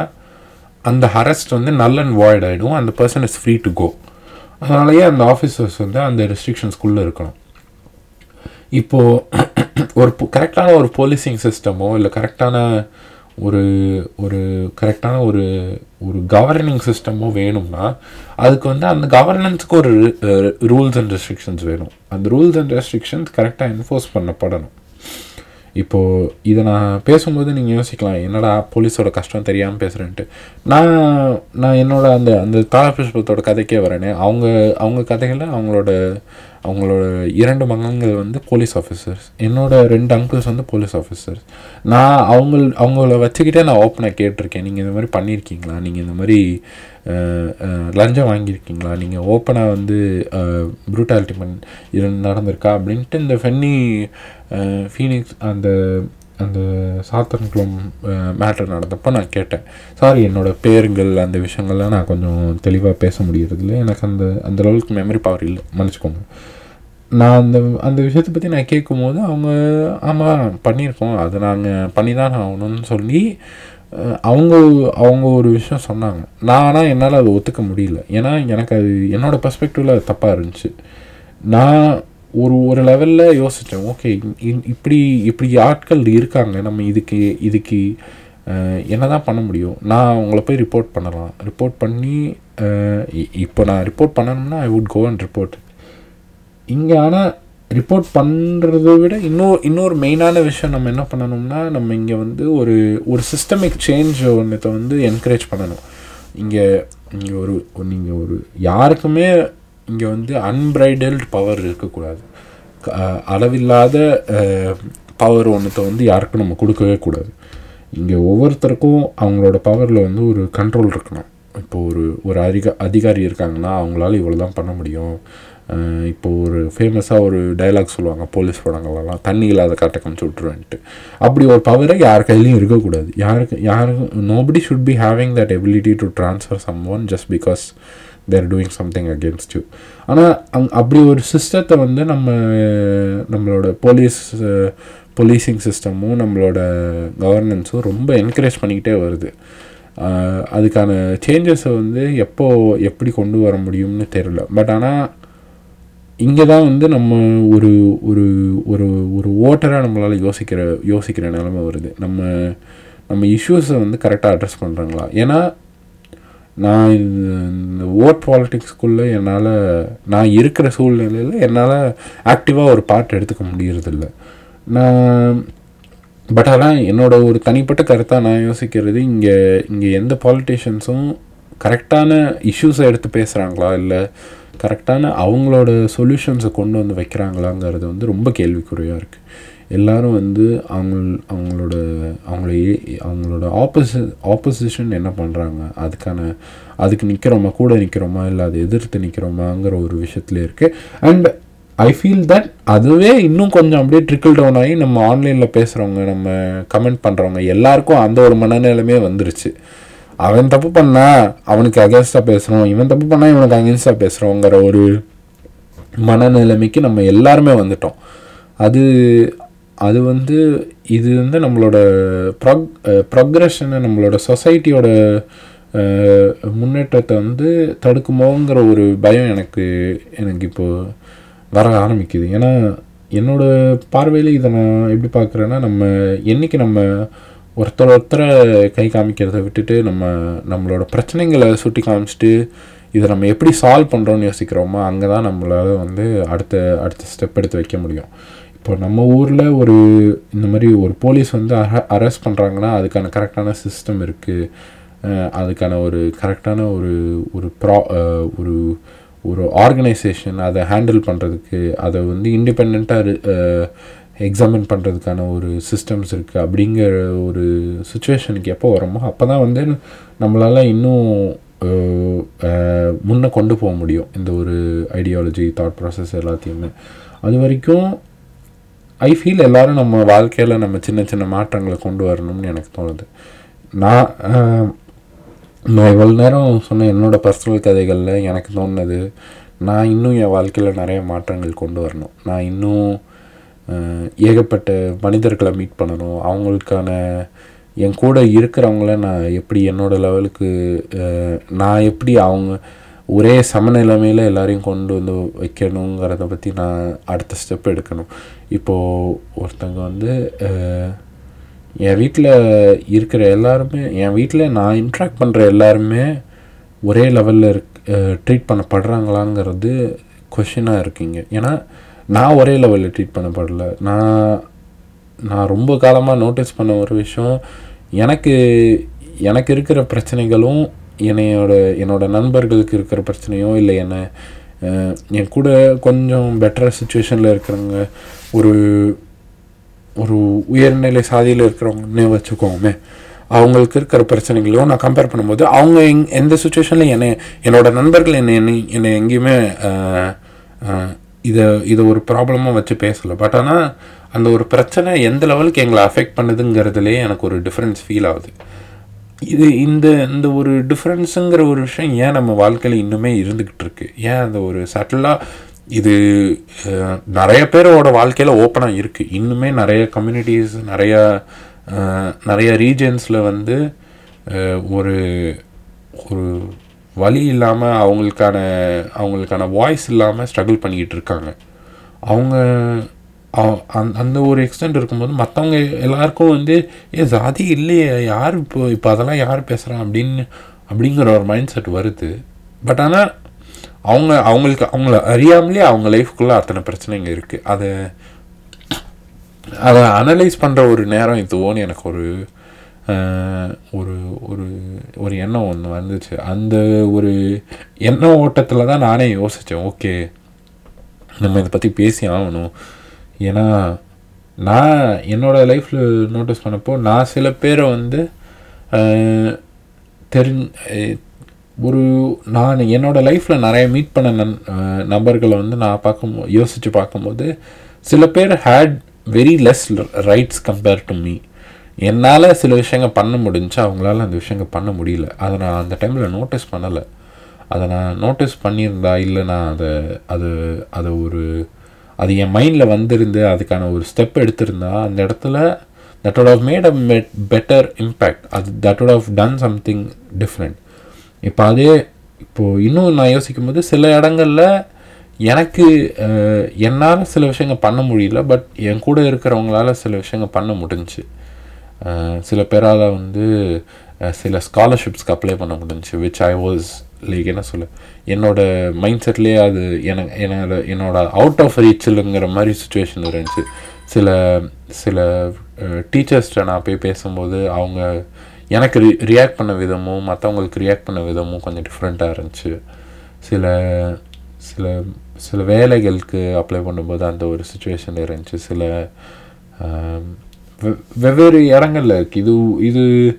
அந்த அரெஸ்ட் வந்து நல் அண்ட் வாய்ட் ஆகிடும் அந்த person is free to go அதனாலேயே அந்த ஆஃபீஸர்ஸ் வந்து அந்த ரெஸ்ட்ரிக்ஷன்ஸ்குள்ளே இருக்கணும். இப்போது ஒரு கரெக்டான ஒரு போலீசிங் சிஸ்டமோ இல்லை கரெக்டான ஒரு ஒரு கரெக்டான ஒரு ஒரு கவர்னிங் சிஸ்டமோ வேணும்னா அதுக்கு வந்து அந்த கவர்னன்ஸுக்கு ஒரு ரூல்ஸ் அண்ட் ரெஸ்ட்ரிக்ஷன்ஸ் வேணும். அந்த ரூல்ஸ் அண்ட் ரெஸ்ட்ரிக்ஷன்ஸ் கரெக்டாக என்ஃபோர்ஸ் பண்ணப்படணும். இப்போது இதை நான் பேசும்போது நீங்கள் யோசிக்கலாம் என்னடா போலீஸோட கஷ்டம் தெரியாமல் பேசுகிறேன்ட்டு நான் நான் என்னோட அந்த அந்த தாரபிஷ்பத்தோட கதைக்கே வரேனே. அவங்க அவங்க கதைகளில் அவங்களோட அவங்களோட இரண்டு மகன்கள் வந்து போலீஸ் ஆஃபீஸர்ஸ். என்னோட ரெண்டு அங்கிள்ஸ் வந்து போலீஸ் ஆஃபீஸர்ஸ். நான் அவங்க அவங்கள வச்சுக்கிட்டே நான் ஓப்பனாக கேட்டிருக்கேன். நீங்கள் இந்த மாதிரி பண்ணியிருக்கீங்களா? நீங்கள் இந்த மாதிரி லஞ்சம் வாங்கியிருக்கீங்களா? நீங்கள் ஓப்பனாக வந்து ப்ரூட்டாலிட்டி பண் இது நடந்திருக்கா? அப்படின்ட்டு இந்த ஃபென்னி ஃபீனிக்ஸ் அந்த அந்த சாத்தன்குளம் மேட்டர் நடந்தப்போ நான் கேட்டேன். சாரி என்னோடய பேருங்கள் அந்த விஷயங்கள்லாம் நான் கொஞ்சம் தெளிவாக பேச முடியறதில்ல. எனக்கு அந்த அந்த லெவலுக்கு மெமரி பவர் இல்லை. மன்னிச்சுக்கோங்க. நான் அந்த அந்த விஷயத்தை பற்றி நான் கேட்கும்போது அவங்க ஆமாம் பண்ணியிருக்கோம். அது நாங்கள் பண்ணி தான் ஆகணும்னு சொல்லி அவங்க அவங்க ஒரு விஷயம் சொன்னாங்க. நான் ஆனால் என்னால் அதை ஒத்துக்க முடியல. ஏன்னா எனக்கு அது என்னோடய பெர்ஸ்பெக்டிவில் அது தப்பாக இருந்துச்சு. நான் ஒரு ஒரு லெவலில் யோசித்தேன் ஓகே இப்படி இப்படி ஆட்கள் இருக்காங்க. நம்ம இதுக்கு இதுக்கு என்ன தான் பண்ண முடியும்? நான் அவங்கள போய் ரிப்போர்ட் பண்ணலாம். ரிப்போர்ட் பண்ணி இ- இப்போ நான் ரிப்போர்ட் பண்ணணும்னா I would go and report இங்கே ஆனால் ரிப்போர்ட் பண்ணுறதை விட இன்னொரு இன்னொரு மெயினான விஷயம் நம்ம என்ன பண்ணணும்னா நம்ம இங்கே வந்து ஒரு ஒரு சிஸ்டமிக் சேஞ்ச் ஒன்றத்தை வந்து என்கரேஜ் பண்ணணும். இங்கே இங்கே ஒரு நீங்கள் ஒரு யாருக்குமே இங்கே வந்து அன்பிரைடல்டு பவர் இருக்கக்கூடாது. அளவில்லாத பவர் ஒன்றத்தை வந்து யாருக்கும் நம்ம கொடுக்கவே கூடாது. இங்கே ஒவ்வொருத்தருக்கும் அவங்களோட பவரில் வந்து ஒரு கண்ட்ரோல் இருக்கணும். இப்போது ஒரு ஒரு அதிக அதிகாரி இருக்காங்கன்னா அவங்களால இவ்வளோ தான் பண்ண முடியும். இப்போது ஒரு ஃபேமஸாக ஒரு டைலாக் சொல்லுவாங்க போலீஸ் படங்கள்லாம் தண்ணி இல்லாத காட்டை காமிச்சு விட்ருவேன்ட்டு அப்படி ஒரு பவரை யார் கையிலையும் இருக்கக்கூடாது. யாருக்கு யாருக்கும் nobody should be having that ability to transfer someone just because they're doing something against you ஆனால் அங் அப்படி ஒரு சிஸ்டத்தை வந்து நம்ம நம்மளோட போலீஸ் போலீசிங் சிஸ்டமும் நம்மளோட கவர்னன்ஸும் ரொம்ப என்கரேஜ் பண்ணிக்கிட்டே வருது. அதுக்கான சேஞ்சஸை வந்து எப்போ எப்படி கொண்டு வர முடியும்னு தெரியல. பட் ஆனால் இங்கே தான் வந்து நம்ம ஒரு ஒரு ஒரு ஒரு ஓட்டராக நம்மளால் யோசிக்கிற யோசிக்கிற நிலமை வருது. நம்ம நம்ம இஷ்யூஸை வந்து கரெக்டாக அட்ரஸ் பண்ணுறாங்களா ஏன்னா நான் இந்த ஓட் பாலிட்டிக்ஸ்குள்ளே என்னால் நான் இருக்கிற சூழ்நிலையில் என்னால் ஆக்டிவாக ஒரு பார்ட் எடுத்துக்க முடியறதில்ல. நான் பட் ஆனால் என்னோடய ஒரு தனிப்பட்ட கருத்தாக நான் யோசிக்கிறது இங்கே இங்கே எந்த பாலிட்டிஷியன்ஸும் கரெக்டான இஷ்யூஸை எடுத்து பேசுகிறாங்களா இல்லை கரெக்டான அவங்களோட சொல்யூஷன்ஸை கொண்டு வந்து வைக்கிறாங்களாங்கிறது வந்து ரொம்ப கேள்விக்குறியாக இருக்குது எல்லாரும் வந்து அவங்க அவங்களோட அவங்கள ஏ- அவங்களோட ஆப்போசி ஆப்போசிஷன் என்ன பண்ணுறாங்க அதுக்கான அதுக்கு நிற்கிறோமா கூட நிற்கிறோமா இல்லை அதை எதிர்த்து நிற்கிறோமாங்கிற ஒரு விஷயத்துல இருக்குது அண்ட் ஐ ஃபீல் தட் அதுவே இன்னும் கொஞ்சம் அப்படியே ட்ரிக்கிள் டவுன் ஆகி நம்ம ஆன்லைனில் பேசுகிறவங்க நம்ம கமெண்ட் பண்ணுறவங்க எல்லாருக்கும் அந்த ஒரு மனநிலைமே வந்துருச்சு. அவன் தப்பு பண்ணா அவனுக்கு அகேன்ஸ்டாக பேசுகிறோம் இவன் தப்பு பண்ணால் இவனுக்கு அகேன்ஸ்டாக பேசுகிறோங்கிற ஒரு மனநிலைமைக்கு நம்ம எல்லாருமே வந்துட்டோம். அது அது வந்து இது வந்து நம்மளோட ப்ரக் ப்ரக்ரெஷனை நம்மளோட சொசைட்டியோட முன்னேற்றத்தை வந்து தடுக்குமோங்கிற ஒரு பயம் எனக்கு எனக்கு இப்போது வர ஆரம்பிக்குது. ஏன்னா என்னோடய பார்வையில் இதை நான் எப்படி பார்க்குறேன்னா நம்ம என்னைக்கு நம்ம ஒருத்தர் ஒருத்தரை கை காமிக்கிறத விட்டுட்டு நம்ம நம்மளோட பிரச்சனைகளை சுட்டி காமிச்சிட்டு இதை நம்ம எப்படி சால்வ் பண்ணுறோன்னு யோசிக்கிறோமோ அங்கே தான் நம்மளால் வந்து அடுத்த அடுத்த ஸ்டெப் எடுத்து வைக்க முடியும். இப்போ நம்ம ஊரில் ஒரு இந்த மாதிரி ஒரு போலீஸ் வந்து அர அரெஸ்ட் பண்ணுறாங்கன்னா அதுக்கான கரெக்டான சிஸ்டம் இருக்குது அதுக்கான ஒரு கரெக்டான ஒரு ஒரு ப்ரா ஒரு ஒரு ஆர்கனைசேஷன் அதை ஹேண்டில் பண்ணுறதுக்கு அதை வந்து இண்டிபெண்ட்டாக எக்ஸாமின் பண்ணுறதுக்கான ஒரு சிஸ்டம்ஸ் இருக்குது அப்படிங்கிற ஒரு சுச்சுவேஷனுக்கு எப்போ வரோமோ அப்போ தான் வந்து நம்மளால் இன்னும் முன்னே கொண்டு போக முடியும். இந்த ஒரு ஐடியாலஜி தாட் ப்ராசஸ் எல்லாத்தையுமே. அது வரைக்கும் ஐ ஃபீல் எல்லோரும் நம்ம வாழ்க்கையில் நம்ம சின்ன சின்ன மாற்றங்களை கொண்டு வரணும்னு எனக்கு தோணுது. நான் நான் இவ்வளோ நேரம் சொன்ன என்னோட பர்சனல் கதைகளில் எனக்கு தோணுனது நான் இன்னும் என் வாழ்க்கையில் நிறைய மாற்றங்கள் கொண்டு வரணும். நான் இன்னும் ஏகப்பட்ட மனிதர்களை மீட் பண்ணணும். அவங்களுக்கான என் கூட இருக்கிறவங்கள நான் எப்படி என்னோடய லெவலுக்கு நான் எப்படி அவங்க ஒரே சமநிலைமையில் எல்லாரையும் கொண்டு வந்து வைக்கணுங்கிறத பற்றி நான் அடுத்த ஸ்டெப் எடுக்கணும். இப்போது ஒருத்தங்க வந்து என் வீட்டில் இருக்கிற எல்லாருமே என் வீட்டில் நான் இன்ட்ராக்ட் பண்ணுற எல்லாருமே ஒரே லெவலில் இருக் ட்ரீட் பண்ணப்படுறாங்களாங்கிறது கொஷினாக இருக்கீங்க. ஏன்னா நான் ஒரே லெவலில் ட்ரீட் பண்ணப்படல. நான் நான் ரொம்ப காலமாக நோட்டீஸ் பண்ண ஒரு விஷயம் எனக்கு எனக்கு இருக்கிற பிரச்சனைகளும் என்னையோட என்னோட நண்பர்களுக்கு இருக்கிற பிரச்சனையோ இல்லை என்ன என் கூட கொஞ்சம் பெட்டர் சுச்சுவேஷனில் இருக்கிறவங்க ஒரு ஒரு உயர்நிலை சாதியில் இருக்கிறவங்கன்னே வச்சுக்கோமே அவங்களுக்கு இருக்கிற பிரச்சனைகளையும் நான் கம்பேர் பண்ணும்போது அவங்க எங் எந்த சுச்சுவேஷனில் என்னை என்னோட நண்பர்கள் என்னை என்னை என்னை எங்கேயுமே இதை இதை ஒரு ப்ராப்ளமாக வச்சு பேசலை. பட் ஆனால் அந்த ஒரு பிரச்சனை எந்த லெவலுக்கு எங்களை அஃபெக்ட் பண்ணுதுங்கிறதுலேயே எனக்கு ஒரு டிஃப்ரென்ஸ் ஃபீல் ஆகுது. இது இந்த இந்த ஒரு டிஃப்ரென்ஸுங்கிற ஒரு விஷயம் ஏன் நம்ம வாழ்க்கையில் இன்னுமே இருந்துக்கிட்டு இருக்கு? ஏன் அந்த ஒரு சட்டிலாக இது நிறைய பேரோட வாழ்க்கையில் ஓப்பனாக இருக்குது இன்னுமே நிறைய கம்யூனிட்டிஸ் நிறையா நிறையா நிறைய ரீஜன்ஸில் வந்து ஒரு ஒரு வழி இல்லாமல் அவங்களுக்கான அவங்களுக்கான வாய்ஸ் இல்லாமல் ஸ்ட்ரகிள் பண்ணிக்கிட்டு இருக்காங்க. அவங்க அந்த- அந்த ஒரு எக்ஸ்டெண்ட் இருக்கும்போது மற்றவங்க எல்லாருக்கும் வந்து ஏ ஜாதி இல்லையே யார் இப்போ இப்போ அதெல்லாம் யார் பேசுகிறான் அப்படின்னு அப்படிங்கிற ஒரு மைண்ட் செட் வருது. பட் ஆனால் அவங்க அவங்களுக்கு அவங்கள அறியாமலே அவங்க லைஃப்குள்ளே அத்தனை பிரச்சனைங்க இருக்குது அதை அதை அனலைஸ் பண்ணுற ஒரு நேரம் இதுவோன்னு எனக்கு ஒரு ஒரு ஒரு ஒரு எண்ணம் ஒன்று வந்துச்சு. அந்த ஒரு எண்ண ஓட்டத்தில் தான் நானே யோசித்தேன் ஓகே நம்ம இதை பற்றி பேசி ஆகணும். ஏன்னா நான் என்னோடய லைஃப்பில் நோட்டீஸ் பண்ணப்போ நான் சில பேரை வந்து அஹ், தெரிஞ் ஒரு நான் என்னோடய லைஃப்பில் நிறைய மீட் பண்ண நன் நபர்களை வந்து நான் பார்க்கும் யோசித்து பார்க்கும்போது சில பேர் had very less rights compare to me என்னால் சில விஷயங்கள் பண்ண முடிஞ்சு அவங்களால அந்த விஷயங்கள் பண்ண முடியல. அதை நான் அந்த டைமில் நோட்டீஸ் பண்ணலை. அதை நான் நோட்டீஸ் பண்ணியிருந்தா இல்லை நான் அதை அது அதை ஒரு அது என் மைண்டில் வந்திருந்து அதுக்கான ஒரு ஸ்டெப் எடுத்திருந்தா அந்த இடத்துல that would of made a better impact அது that would of done something different இப்போ அதே இப்போது இன்னும் நான் யோசிக்கும் போது சில இடங்களில் எனக்கு என்னால் சில விஷயங்கள் பண்ண முடியல பட் என் கூட இருக்கிறவங்களால சில விஷயங்கள் பண்ண முடிஞ்சு. சில பேரால் வந்து சில ஸ்காலர்ஷிப்ஸ்க்கு அப்ளை பண்ண முடிஞ்சுச்சு விச் ஐ வாஸ் லைக் என்ன சொல்ல? என்னோட மைண்ட் செட்லேயே அது எனக்கு என்னோட என்னோட அவுட் ஆஃப் ரீச்சிலுங்கிற மாதிரி சுச்சுவேஷன் இருந்துச்சு. சில சில டீச்சர்ஸ்கிட்ட நான் போய் பேசும்போது அவங்க எனக்கு ரி ரியாக்ட் பண்ண விதமும் மற்றவங்களுக்கு ரியாக்ட் பண்ண விதமும் கொஞ்சம் டிஃப்ரெண்ட்டாக இருந்துச்சு. சில சில சில வேலைகளுக்கு அப்ளை பண்ணும்போது அந்த ஒரு சுச்சுவேஷன் இருந்துச்சு. சில வெ- வெவ்வேறு இடங்கள்ல இருக்குது இது இது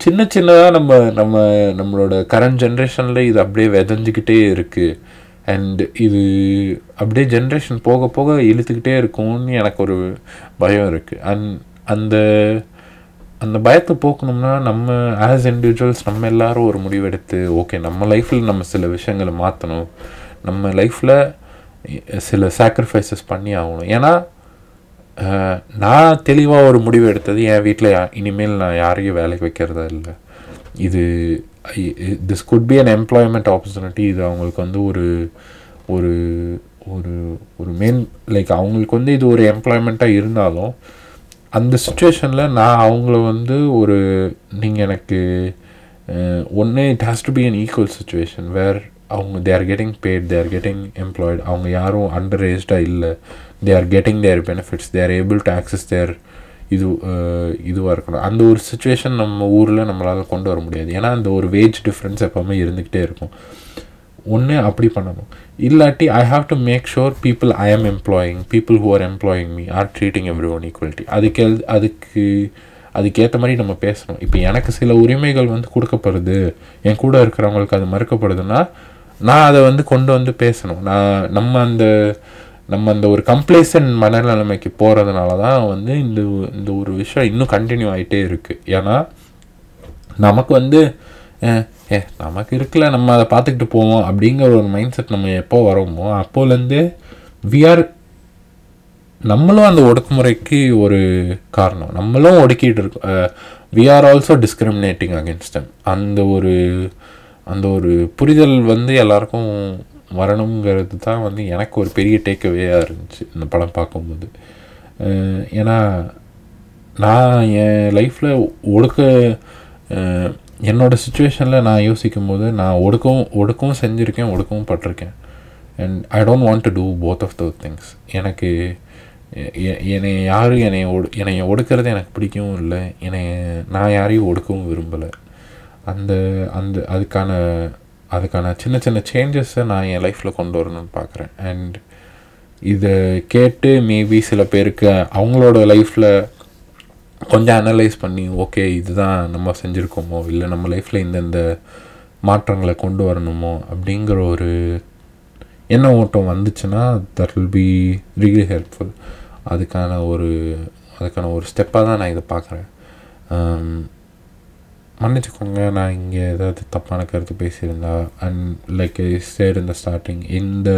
சின்ன சின்னதாக நம்ம நம்ம நம்மளோட கரண்ட் ஜென்ரேஷனில் இது அப்படியே விதஞ்சிக்கிட்டே இருக்குது அண்ட் இது அப்படியே ஜென்ரேஷன் போக போக இழுத்துக்கிட்டே இருக்கும்னு எனக்கு ஒரு பயம் இருக்குது அண்ட் அந்த அந்த பயத்தை போக்கணும்னா நம்ம ஆஸ் இண்டிவிஜுவல்ஸ் நம்ம எல்லாரும் ஒரு முடிவெடுத்து ஓகே நம்ம லைஃப்பில் நம்ம சில விஷயங்களை மாற்றணும் நம்ம லைஃப்பில் சில சாக்ரிஃபைசஸ் பண்ணி ஆகணும். ஏன்னா நான் தெளிவாக ஒரு முடிவு எடுத்தது என் வீட்டில் இனிமேல் நான் யாரையும் வேலைக்கு வைக்கிறதா இல்லை. இது this could be an employment opportunity இது அவங்களுக்கு வந்து ஒரு ஒரு ஒரு ஒரு மெயின் லைக் அவங்களுக்கு வந்து இது ஒரு எம்ப்ளாய்மெண்ட்டாக இருந்தாலும் அந்த சுச்சுவேஷனில் நான் அவங்கள வந்து ஒரு நீங்கள் எனக்கு ஒன்று it has to be an equal situation where அவங்க they are getting paid they are getting employed அவங்க யாரும் அண்டர் ஏஜ்டாக இல்லை. They are getting their benefits they are able to access their இது இதுவாக இருக்கணும். அந்த ஒரு சுச்சுவேஷன் நம்ம ஊரில் நம்மளால் கொண்டு வர முடியாது. ஏன்னா அந்த ஒரு வேஜ் டிஃப்ரென்ஸ் எப்போவுமே இருந்துக்கிட்டே இருக்கும். ஒன்று அப்படி பண்ணணும். இல்லாட்டி I have to make sure people I am employing people who are employing me are treating everyone equality அதுக்கு எல்- அதுக்கு அதுக்கேற்ற மாதிரி நம்ம பேசணும். இப்போ எனக்கு சில உரிமைகள் வந்து கொடுக்கப்படுது. என் கூட இருக்கிறவங்களுக்கு அது மறுக்கப்படுதுன்னா நான் அதை வந்து கொண்டு வந்து பேசணும். நான் நம்ம அந்த நம்ம அந்த ஒரு கம்ப்ளேசன் மனநிலைமைக்கு போகிறதுனால தான் வந்து இந்த இந்த ஒரு விஷயம் இன்னும் கண்டினியூ ஆகிட்டே இருக்குது ஏன்னா நமக்கு வந்து ஏ நமக்கு இருக்கல நம்ம அதை பார்த்துக்கிட்டு போவோம். அப்படிங்கிற ஒரு மைண்ட் செட் நம்ம எப்போ வரோமோ அப்போலேருந்து வி ஆர் நம்மளும் அந்த ஒடுக்குமுறைக்கு ஒரு காரணம். நம்மளும் ஒடுக்கிட்டு இருக்கோம். We are also discriminating against அந்த ஒரு அந்த ஒரு புரிதல் வந்து எல்லாருக்கும் வரணுங்கிறது தான் வந்து எனக்கு ஒரு பெரிய டேக்அவேயாக இருந்துச்சு இந்த படம் பார்க்கும்போது. ஏன்னா நான் என் லைஃப்பில் ஒடுக்க என்னோடய சுச்சுவேஷனில் நான் யோசிக்கும் போது நான் ஒடுக்கவும் ஒடுக்கவும் செஞ்சுருக்கேன் ஒடுக்கவும் பட்டிருக்கேன். And I don't want to do both of those things எனக்கு என்னை யாரும் என்னை ஒடு என்னை ஒடுக்கிறது எனக்கு பிடிக்கவும் இல்லை. என்னை நான் யாரையும் ஒடுக்கவும் விரும்பலை. அந்த அந்த அதுக்கான அதுக்கான சின்ன சின்ன சேஞ்சஸை நான் என் லைஃப்பில் கொண்டு வரணும்னு பார்க்குறேன் அண்ட் இதை கேட்டு மேபி சில பேருக்கு அவங்களோட லைஃப்பில் கொஞ்சம் அனலைஸ் பண்ணி ஓகே இதுதான் நம்ம செஞ்சுருக்கோமோ இல்லை நம்ம லைஃப்பில் இந்தந்த மாற்றங்களை கொண்டு வரணுமோ அப்படிங்கிற ஒரு எண்ண ஓட்டம் வந்துச்சுன்னா that will be really helpful அதுக்கான ஒரு அதுக்கான ஒரு ஸ்டெப்பாக தான் நான் இதை பார்க்குறேன் um, மன்னிச்சுக்கோங்க நான் இங்கே ஏதாவது தப்பான கருத்து பேசியிருந்தா அண்ட் லைக் சேர் இந்த ஸ்டார்டிங் இந்த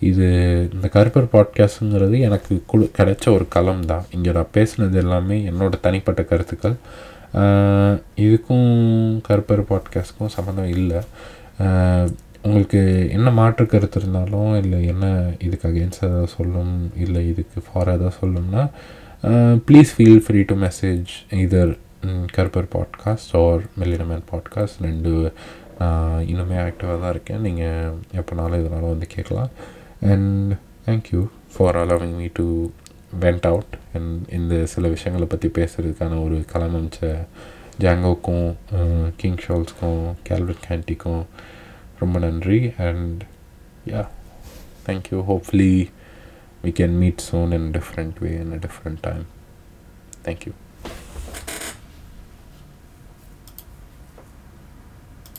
இது இந்த கருப்பர் பாட்காஸ்ட்டுங்கிறது எனக்கு குழு கிடைச்ச ஒரு களம் தான் இங்கே நான் பேசுனது எல்லாமே என்னோட தனிப்பட்ட கருத்துக்கள். இதுக்கும் கருப்பர் பாட்காஸ்ட்க்கும் சம்மந்தம் இல்லை. உங்களுக்கு என்ன மாற்று கருத்து இருந்தாலும் இல்லை என்ன இதுக்கு அகேன்ஸ்ட் ஏதாவது சொல்லும் இல்லை இதுக்கு ஃபார் ஏதாவது சொல்லணும்னா please feel free to message either Karuppar podcast or மெல்லினமேன் podcast ரெண்டு இன்னுமே ஆக்டிவாக தான் இருக்கேன். நீங்கள் எப்போனாலும் இதனால் வந்து கேட்கலாம். And thank you for allowing me to vent out and இந்த சில விஷயங்களை பற்றி பேசுகிறதுக்கான ஒரு களம் அமைச்ச ஜாங்கோக்கும் கிங் ஷால்ஸ்க்கும் கேல்வர்ட் கேண்டிக்கும் ரொம்ப நன்றி. And yeah thank you hopefully we can meet soon in a different way in a different time. Thank you.